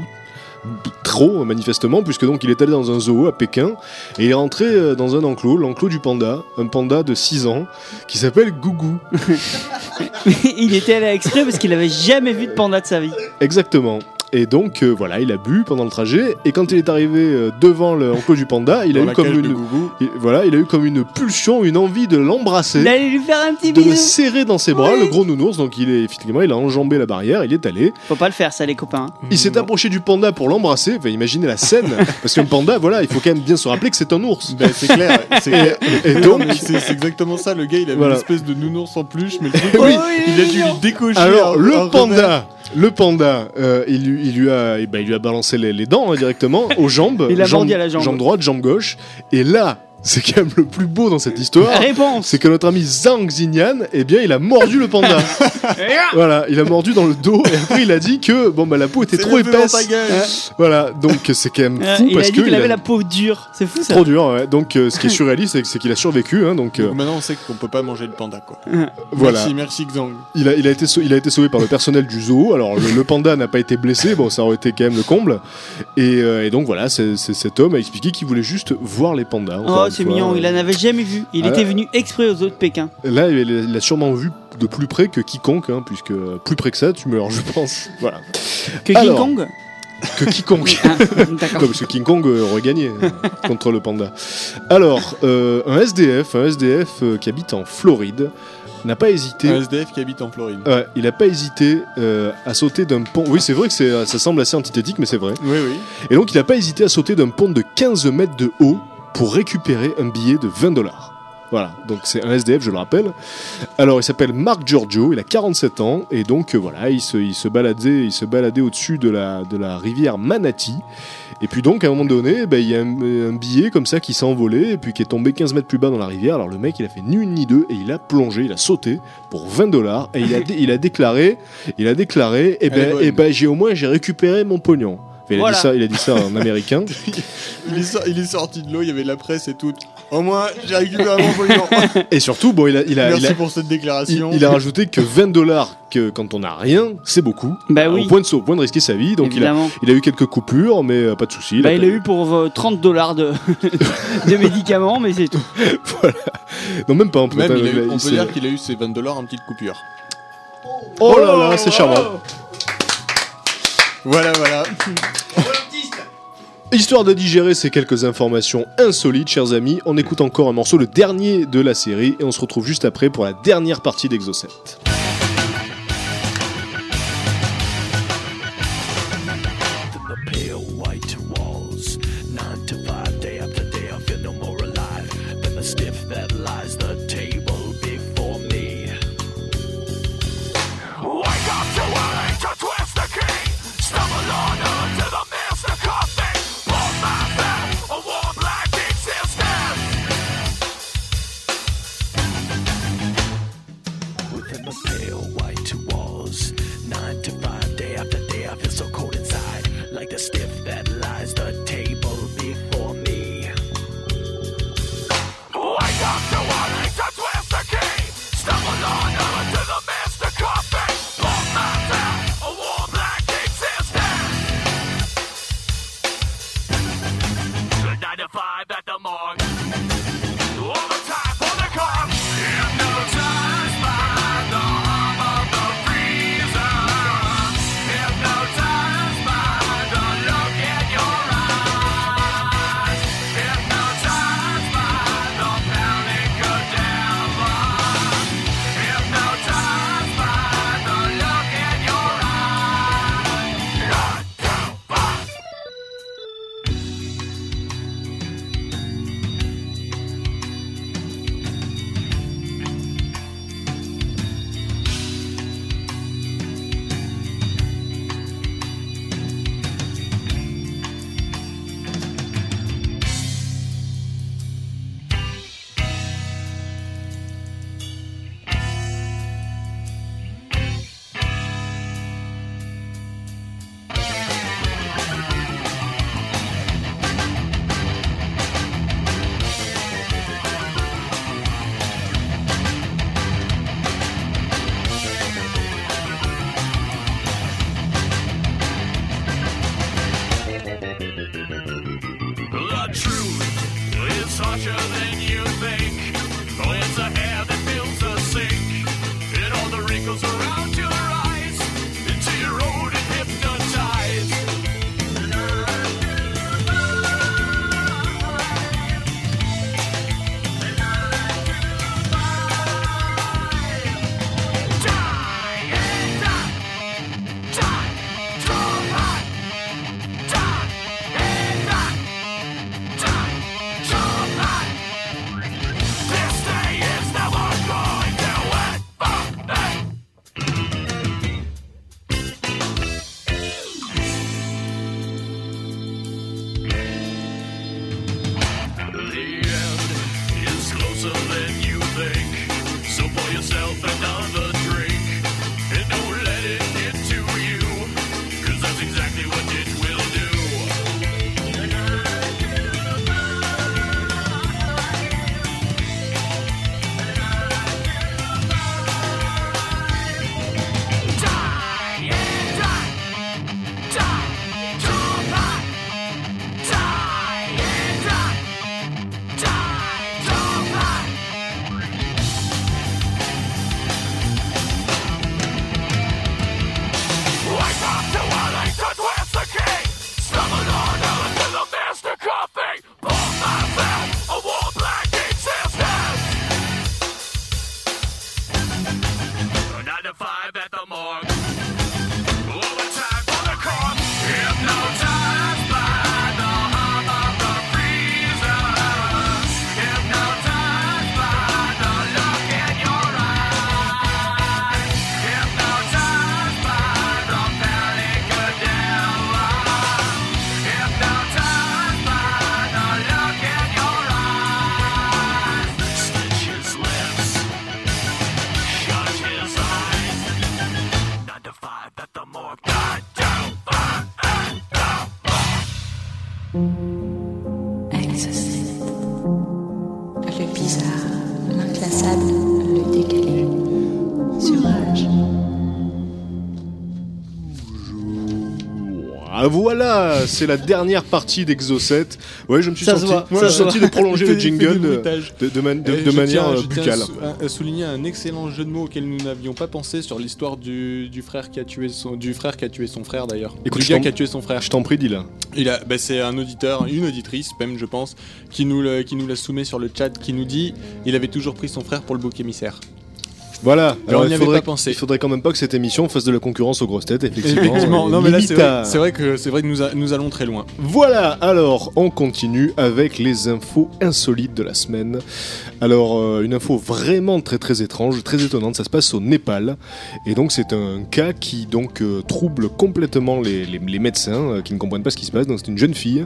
Speaker 3: Trop, manifestement, puisque donc il est allé dans un zoo à Pékin et il est rentré euh, dans un enclos, l'enclos du panda, un panda de 6 ans qui s'appelle Gougou.
Speaker 5: il était allé exprès parce qu'il avait jamais vu de panda de sa vie.
Speaker 3: Exactement. Et donc euh, voilà, il a bu pendant le trajet. Et quand il est arrivé euh, devant l'enclos du panda, il a
Speaker 4: Dans
Speaker 3: eu comme une, il- voilà, il a eu comme une pulsion, une envie de l'embrasser.
Speaker 5: Il allait lui faire un petit
Speaker 3: de le
Speaker 5: bisou.
Speaker 3: serrer dans ses bras,
Speaker 5: Oui.
Speaker 3: le gros nounours. Donc il est effectivement, il a enjambé la barrière, il est allé.
Speaker 5: Faut pas le faire, ça, les copains.
Speaker 3: Il s'est approché du panda pour l'embrasser. Enfin, imaginez la scène, parce qu'un panda, voilà, il faut quand même bien se rappeler que c'est un ours.
Speaker 4: Ben, c'est clair, c'est clair.
Speaker 3: Et
Speaker 4: Non,
Speaker 3: donc,
Speaker 4: mais c'est c'est exactement ça. Le gars, il avait
Speaker 3: Voilà.
Speaker 4: une espèce de nounours en peluche, mais le truc,
Speaker 3: Oui,
Speaker 4: il, a dû lui décocher.
Speaker 3: alors
Speaker 4: un-
Speaker 3: le
Speaker 4: revers.
Speaker 3: panda, le panda, euh, il, lui, il lui a, eh ben, il lui a balancé les, les dents hein, directement aux jambes,
Speaker 5: Il a
Speaker 3: jambe,
Speaker 5: à la jambe.
Speaker 3: droite, jambe gauche. Et là, c'est quand même le plus beau dans cette histoire.
Speaker 5: Réponse.
Speaker 3: C'est que notre ami Zhang Xinyan, eh bien, il a mordu le panda. voilà, il a mordu dans le dos et après il a dit que bon bah la peau était trop épaisse.
Speaker 4: gueule.
Speaker 3: Voilà, donc c'est quand même fou
Speaker 5: il
Speaker 3: parce
Speaker 5: a dit
Speaker 3: que
Speaker 5: qu'il
Speaker 3: il
Speaker 5: avait
Speaker 3: a-
Speaker 5: la peau dure. C'est fou ça.
Speaker 3: trop dur. Ouais. Donc euh, ce qui est surréaliste, c'est qu'il a survécu. Hein, donc euh,
Speaker 4: Donc maintenant, on sait qu'on peut pas manger le panda, quoi.
Speaker 3: voilà.
Speaker 4: Merci, merci Xang.
Speaker 3: Il a, il, a été sau- il a été sauvé par le personnel du zoo. Alors le, le panda n'a pas été blessé, bon ça aurait été quand même le comble. Et, euh, et donc voilà, c'est- cet homme a expliqué qu'il voulait juste voir les pandas. encore
Speaker 5: Oh, c'est mignon. Il en avait jamais vu. Il
Speaker 3: Ah
Speaker 5: était venu exprès aux autres Pékin.
Speaker 3: Là, il il a sûrement vu de plus près que quiconque, hein, puisque plus près que ça, tu meurs, je pense. Voilà.
Speaker 5: Que King. Kong.
Speaker 3: Que quiconque.
Speaker 5: Ah, D'accord.
Speaker 3: Non, parce que King Kong euh, aurait gagné euh, contre le panda. Alors, euh, un SDF, un SDF euh, qui habite en Floride, n'a pas hésité.
Speaker 4: Un SDF qui habite en Floride.
Speaker 3: Ouais, il n'a pas hésité euh, à sauter d'un pont. Oui, c'est vrai que ça semble assez antithétique, mais c'est vrai.
Speaker 4: Oui, oui.
Speaker 3: Et donc, il n'a pas hésité à sauter d'un pont de 15 mètres de haut pour récupérer un billet de 20 dollars. Voilà, donc c'est un SDF, je le rappelle. Alors, il s'appelle Mark Giorgio, il a 47 ans, et donc euh, voilà, il se, il se baladait, il se baladait au-dessus de la, de la rivière Manatee. Et puis donc, à un moment donné, ben, il y a un, un billet comme ça qui s'est envolé, et puis qui est tombé 15 mètres plus bas dans la rivière. Alors le mec, il a fait ni une ni deux, et il a plongé, il a sauté pour 20 dollars, et il a, il a déclaré, il a déclaré, eh ben, eh ben, j'ai au moins j'ai récupéré mon pognon. Il, a
Speaker 5: Voilà.
Speaker 3: dit ça, il a dit ça en américain.
Speaker 4: Il est, sor- il est sorti de l'eau, il y avait la presse et tout. Au moins, j'ai récupéré mon pognon.
Speaker 3: Et surtout, bon, il a, il a,
Speaker 4: Merci
Speaker 3: il a-
Speaker 4: pour cette déclaration.
Speaker 3: il a rajouté que 20 dollars, que quand on n'a rien, c'est beaucoup.
Speaker 5: Bah
Speaker 3: au, point de, au point de risquer sa vie. Donc il a,
Speaker 5: Évidemment.
Speaker 3: il a eu quelques coupures, mais euh, pas de souci.
Speaker 5: Bah, il a eu pour euh, 30 dollars de, de médicaments, mais c'est tout.
Speaker 3: Non, même pas. On peut,
Speaker 4: Même, il a eu-
Speaker 3: il
Speaker 4: on peut dire qu'il a eu ses 20 dollars en petite coupure.
Speaker 3: Oh là là, c'est charmant.
Speaker 4: Voilà, voilà.
Speaker 3: Histoire de digérer ces quelques informations insolites, chers amis, on écoute encore un morceau, le dernier de la série, et on se retrouve juste après pour la dernière partie d'Exocet.
Speaker 2: Exocet. Le bizarre, l'inclassable,
Speaker 3: voilà, c'est la dernière partie d'Exocet. Ouais, je me suis
Speaker 5: Ça se
Speaker 3: senti,
Speaker 5: voit,
Speaker 3: je
Speaker 5: se
Speaker 3: me suis senti
Speaker 5: voit.
Speaker 3: de prolonger le jingle de,
Speaker 4: bruitage.
Speaker 3: de- de man- de-
Speaker 4: Et
Speaker 3: de
Speaker 4: je
Speaker 3: manière
Speaker 4: tiens-
Speaker 3: euh,
Speaker 4: je tiens
Speaker 3: buccale.
Speaker 4: à sou- à, à souligner un excellent jeu de mots auquel nous n'avions pas pensé sur l'histoire du, du frère qui a tué son du frère qui a tué son frère d'ailleurs.
Speaker 3: Écoute,
Speaker 4: du gars
Speaker 3: t'en-
Speaker 4: qui a tué son frère.
Speaker 3: Je t'en prie, dis là.
Speaker 4: Il a, bah, c'est un auditeur, une auditrice même je pense, qui nous le- qui nous l'a soumet sur le chat, qui nous dit il avait toujours pris son frère pour le bouc émissaire.
Speaker 3: Voilà.
Speaker 4: Alors, on n'y
Speaker 3: il
Speaker 4: avait
Speaker 3: faudrait,
Speaker 4: pas pensé.
Speaker 3: il faudrait quand même pas que cette émission fasse de la concurrence aux grosses têtes, effectivement.
Speaker 4: Effectivement, non mais là c'est vrai,
Speaker 3: à-
Speaker 4: c'est vrai que c'est vrai que nous, a- nous allons très loin.
Speaker 3: Voilà, alors on continue avec les infos insolites de la semaine. Alors euh, une info vraiment très très étrange, très étonnante, ça se passe au Népal et donc c'est un cas qui donc euh, trouble complètement les, les- les médecins euh, qui ne comprennent pas ce qui se passe. Donc c'est une jeune fille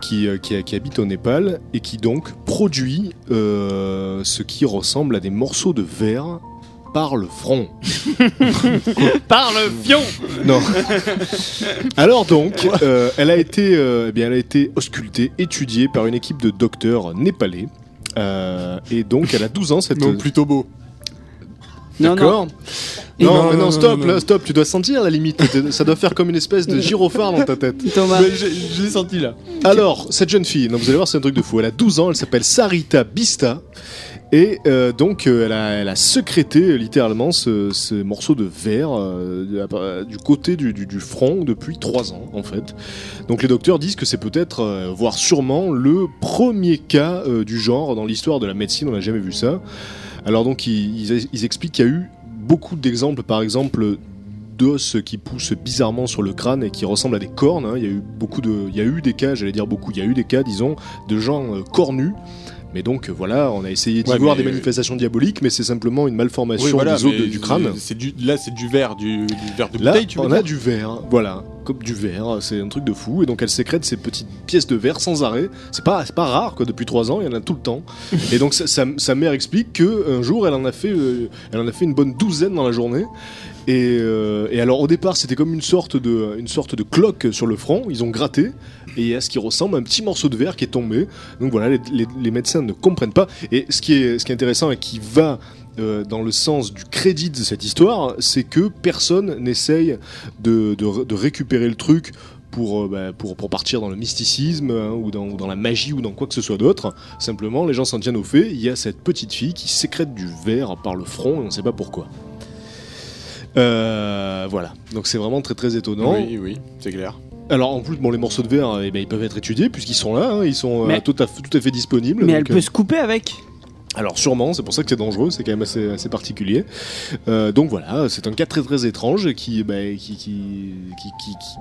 Speaker 3: qui, qui, qui habite au Népal et qui donc produit euh, ce qui ressemble à des morceaux de verre par le front.
Speaker 5: Par le fion
Speaker 3: Non. Alors donc, euh, elle a été, euh, eh bien, elle a été auscultée, étudiée par une équipe de docteurs népalais. Euh, et donc, elle a 12 ans cette.
Speaker 4: Donc plutôt beau.
Speaker 5: Non, non.
Speaker 3: D'accord. Non,
Speaker 4: non,
Speaker 3: mais non,
Speaker 4: non,
Speaker 3: stop,
Speaker 4: non,
Speaker 3: là,
Speaker 4: non.
Speaker 3: stop. Tu dois sentir la limite. Ça doit faire comme une espèce de gyrophare dans ta tête.
Speaker 5: Thomas.
Speaker 4: Mais j'ai- je l'ai senti là.
Speaker 3: Alors, cette jeune fille, non, vous allez voir, c'est un truc de fou. Elle a 12 ans, elle s'appelle Sarita Bista. Et euh, donc, euh, elle, a, elle a sécrété euh, littéralement ce, ce morceau de verre du côté du, front depuis 3 ans, en fait. Donc, les docteurs disent que c'est peut-être, voire sûrement, le premier cas du genre dans l'histoire de la médecine. On n'a jamais vu ça. Alors, donc, ils, expliquent qu'il y a eu beaucoup d'exemples, par exemple d'os qui poussent bizarrement sur le crâne et qui ressemblent à des cornes. hein. Il y a eu beaucoup de, il y a eu des cas, j'allais dire beaucoup, il y a eu des cas, disons, de gens cornus. Mais donc voilà, on a essayé d'y
Speaker 4: Ouais,
Speaker 3: voir des manifestations diaboliques, mais c'est simplement une malformation
Speaker 4: Oui, voilà,
Speaker 3: des os de- du crâne.
Speaker 4: C'est du, là c'est du verre, du, du verre de
Speaker 3: Là,
Speaker 4: bouteille, tu
Speaker 3: on a du verre, voilà, comme du verre, c'est un truc de fou. Et donc elle sécrète ces petites pièces de verre sans arrêt. C'est pas, c'est pas rare, quoi. Depuis trois ans, il y en a tout le temps. et donc sa, sa- sa mère explique que un jour, elle en a fait, euh, elle en a fait une bonne douzaine dans la journée. Et, euh, et alors au départ, c'était comme une sorte de, une sorte de cloque sur le front. Ils ont gratté et il y a ce qui ressemble à un petit morceau de verre qui est tombé. Donc voilà, les, médecins ne comprennent pas. Et ce qui est, ce qui est intéressant et qui va euh, dans le sens du crédit de cette histoire, c'est que personne n'essaye de, de- de récupérer le truc pour, euh, bah, pour, pour partir dans le mysticisme hein, ou, dans, ou dans la magie ou dans quoi que ce soit d'autre. Simplement, les gens s'en tiennent au fait. Il y a cette petite fille qui sécrète du verre par le front et on ne sait pas pourquoi. Euh, voilà, donc c'est vraiment très très étonnant.
Speaker 4: Oui, oui, c'est clair.
Speaker 3: Alors en plus, bon, les morceaux de verre, eh ben, ils peuvent être étudiés puisqu'ils sont là, hein, ils sont euh,
Speaker 5: Mais-
Speaker 3: tout, à, fait- tout à fait disponibles.
Speaker 5: Mais
Speaker 3: donc,
Speaker 5: elle
Speaker 3: euh,
Speaker 5: peut se couper avec.
Speaker 3: Alors sûrement, c'est pour ça que c'est dangereux, c'est quand même assez, particulier. Euh, donc voilà, c'est un cas très très étrange qui, bah,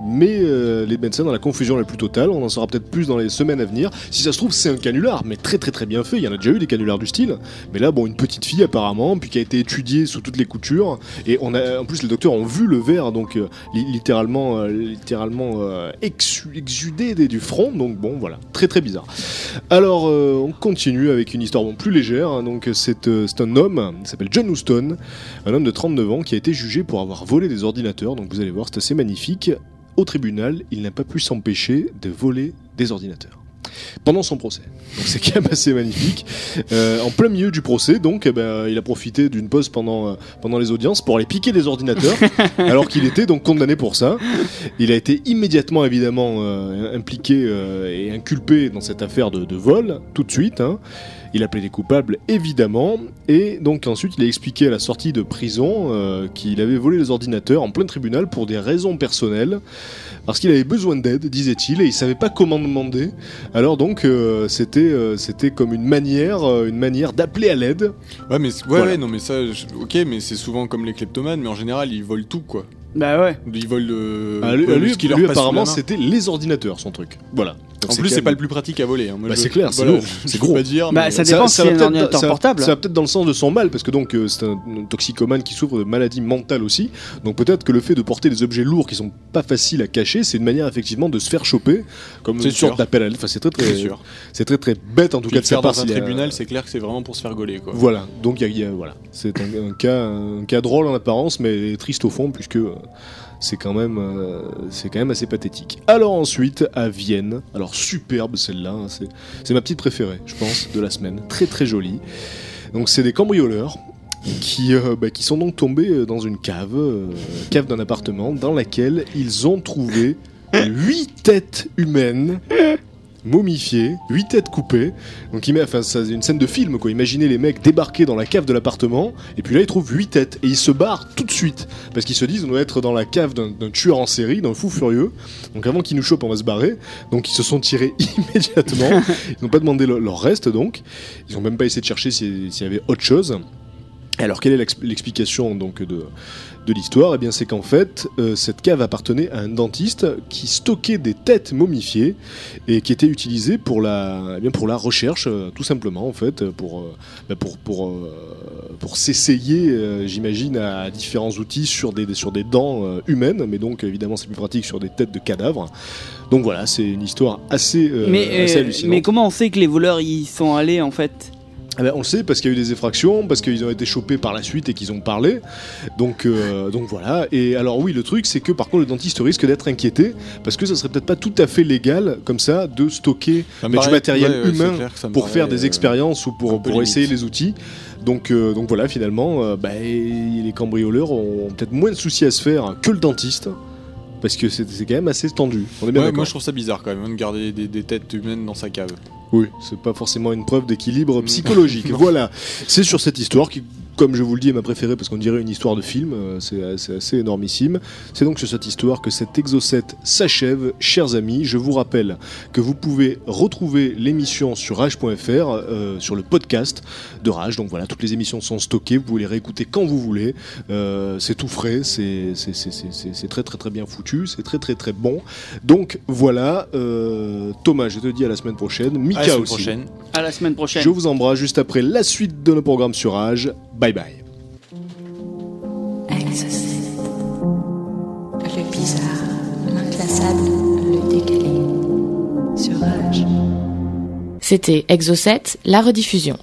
Speaker 3: met euh, les médecins dans la confusion la plus totale. On en saura peut-être plus dans les semaines à venir. Si ça se trouve, c'est un canular, mais très très très bien fait. Il y en a déjà eu des canulars du style. Mais là, bon, une petite fille apparemment, puis qui a été étudiée sous toutes les coutures. Et on a, en plus, les docteurs ont vu le verre, donc euh, li- littéralement, littéralement exu- exudé du front. Donc bon, voilà, très très bizarre. Alors, on continue avec une histoire plus légère. Hein. donc, c'est euh, c'est un homme, il s'appelle John Houston, un homme de 39 ans qui a été jugé pour avoir volé des ordinateurs. Donc, vous allez voir, c'est assez magnifique. Au tribunal, il n'a pas pu s'empêcher de voler des ordinateurs. Pendant son procès. Donc c'est quand même assez magnifique. Euh, en plein milieu du procès, donc, eh ben, il a profité d'une pause pendant, euh, pendant les audiences pour aller piquer des ordinateurs, alors qu'il était donc condamné pour ça. Il a été immédiatement évidemment euh, impliqué et inculpé dans cette affaire de, de vol, tout de suite. hein. Il a plaidé coupable évidemment, et donc ensuite il a expliqué à la sortie de prison euh, qu'il avait volé les ordinateurs en plein tribunal pour des raisons personnelles, parce qu'il avait besoin d'aide, disait-il, et il savait pas comment demander. Alors donc euh, c'était euh, c'était comme une manière euh, une manière d'appeler à l'aide.
Speaker 4: Ouais, mais c'est- ouais,
Speaker 3: Voilà.
Speaker 4: ouais, non, mais ça, je- ok, mais c'est souvent comme les kleptomanes, mais en général, ils volent tout, quoi.
Speaker 5: Bah ouais.
Speaker 4: Ils volent le.
Speaker 3: Ah, lui, lui,
Speaker 4: ce qui leur
Speaker 3: lui,
Speaker 4: la
Speaker 3: apparemment c'était les ordinateurs son truc. Voilà. Donc
Speaker 4: En plus, c'est pas le plus pratique à voler. hein.
Speaker 3: Bah,
Speaker 4: je-
Speaker 3: c'est clair, c'est
Speaker 4: voilà,
Speaker 3: c'est gros.
Speaker 4: pas dire.
Speaker 5: Bah,
Speaker 4: mais-
Speaker 5: ça dépend si
Speaker 3: va
Speaker 5: c'est un ordinateur
Speaker 3: ça
Speaker 5: portable.
Speaker 3: Ça va peut-être dans le sens de son mal, parce que donc euh, c'est un, toxicomane qui souffre de maladies mentales aussi. Donc peut-être que le fait de porter des objets lourds qui sont pas faciles à cacher, c'est une manière effectivement de se faire choper, comme
Speaker 4: C'est
Speaker 3: une sorte d'appel à l'aide. Enfin, c'est très très,
Speaker 4: sûr.
Speaker 3: c'est très très bête en tout
Speaker 4: Puis
Speaker 3: cas de sa
Speaker 4: faire
Speaker 3: part.
Speaker 4: dans un tribunal, c'est clair que c'est vraiment pour se faire gauler, quoi.
Speaker 3: Voilà, donc il y a- il y a- voilà, c'est un, un cas, un cas drôle en apparence, mais triste au fond puisque euh, c'est quand même, euh, c'est quand même assez pathétique. Alors ensuite à Vienne, alors Superbe celle-là, hein, c'est c'est ma petite préférée, je pense, de la semaine. Très très jolie. Donc c'est des cambrioleurs qui, euh, bah, qui sont donc tombés euh, dans une cave, euh, cave d'un appartement, dans laquelle ils ont trouvé huit têtes humaines momifiées, huit têtes coupées. Donc il met, enfin, c'est une scène de film quoi. Imaginez les mecs débarquer dans la cave de l'appartement et puis là ils trouvent huit têtes et ils se barrent tout de suite parce qu'ils se disent on doit être dans la cave d'un tueur en série, d'un fou furieux. Donc avant qu'il nous chope, on va se barrer. Donc ils se sont tirés immédiatement. Ils n'ont pas demandé le- leur reste donc. Ils n'ont même pas essayé de chercher s'il y avait autre chose. Alors quelle est l'ex- l'explication donc de, de l'histoire Eh bien c'est qu'en fait euh, cette cave appartenait à un dentiste qui stockait des têtes momifiées et qui était utilisé pour la, eh bien pour la recherche euh, tout simplement en fait pour euh, bah, pour pour euh, pour s'essayer j'imagine à différents outils sur des sur des dents humaines mais donc évidemment c'est plus pratique sur des têtes de cadavres. Donc voilà c'est une histoire assez
Speaker 5: mais,
Speaker 3: assez hallucinante.
Speaker 5: mais comment on sait que les voleurs y sont allés en fait?
Speaker 3: Ah ben, on le sait parce qu'il y a eu des effractions, parce qu'ils ont été chopés par la suite et qu'ils ont parlé. Donc, euh, donc voilà. Et alors oui, le truc, c'est que par contre, le dentiste risque d'être inquiété parce que ça serait peut-être pas tout à fait légal comme ça de stocker du
Speaker 4: paraît-
Speaker 3: matériel
Speaker 4: ouais, ouais, c'est
Speaker 3: humain pour faire des
Speaker 4: euh,
Speaker 3: expériences ou pour, essayer les outils. Donc, euh, donc voilà, finalement, euh, bah, les cambrioleurs ont peut-être moins de soucis à se faire que le dentiste. Parce que c'est c'est quand même assez tendu. On est bien
Speaker 4: Ouais,
Speaker 3: d'accord.
Speaker 4: moi je trouve ça bizarre quand même de garder des, des têtes humaines dans sa cave.
Speaker 3: Oui, c'est pas forcément une preuve d'équilibre psychologique. voilà, c'est sur cette histoire qui, comme je vous le dis, est ma préférée parce qu'on dirait une histoire de film. euh, C'est assez, assez énormissime. C'est donc sur cette histoire que cet Exocet s'achève, chers amis. Je vous rappelle que vous pouvez retrouver l'émission sur rage.fr, euh, sur le podcast de Rage. Donc voilà, toutes les émissions sont stockées. Vous pouvez les réécouter quand vous voulez. Euh, c'est tout frais, c'est très très très bien foutu, c'est très très très bon. Donc voilà, euh, Thomas, je te dis à la semaine prochaine. Mika
Speaker 4: À la semaine
Speaker 3: aussi.
Speaker 4: prochaine.
Speaker 5: À la semaine prochaine.
Speaker 3: Je vous embrasse juste après la suite de nos programmes sur Rage. Bye bye.
Speaker 2: Exocet. Le bizarre, l'inclassable, le décalé. Sur.
Speaker 1: C'était Exocet, la rediffusion.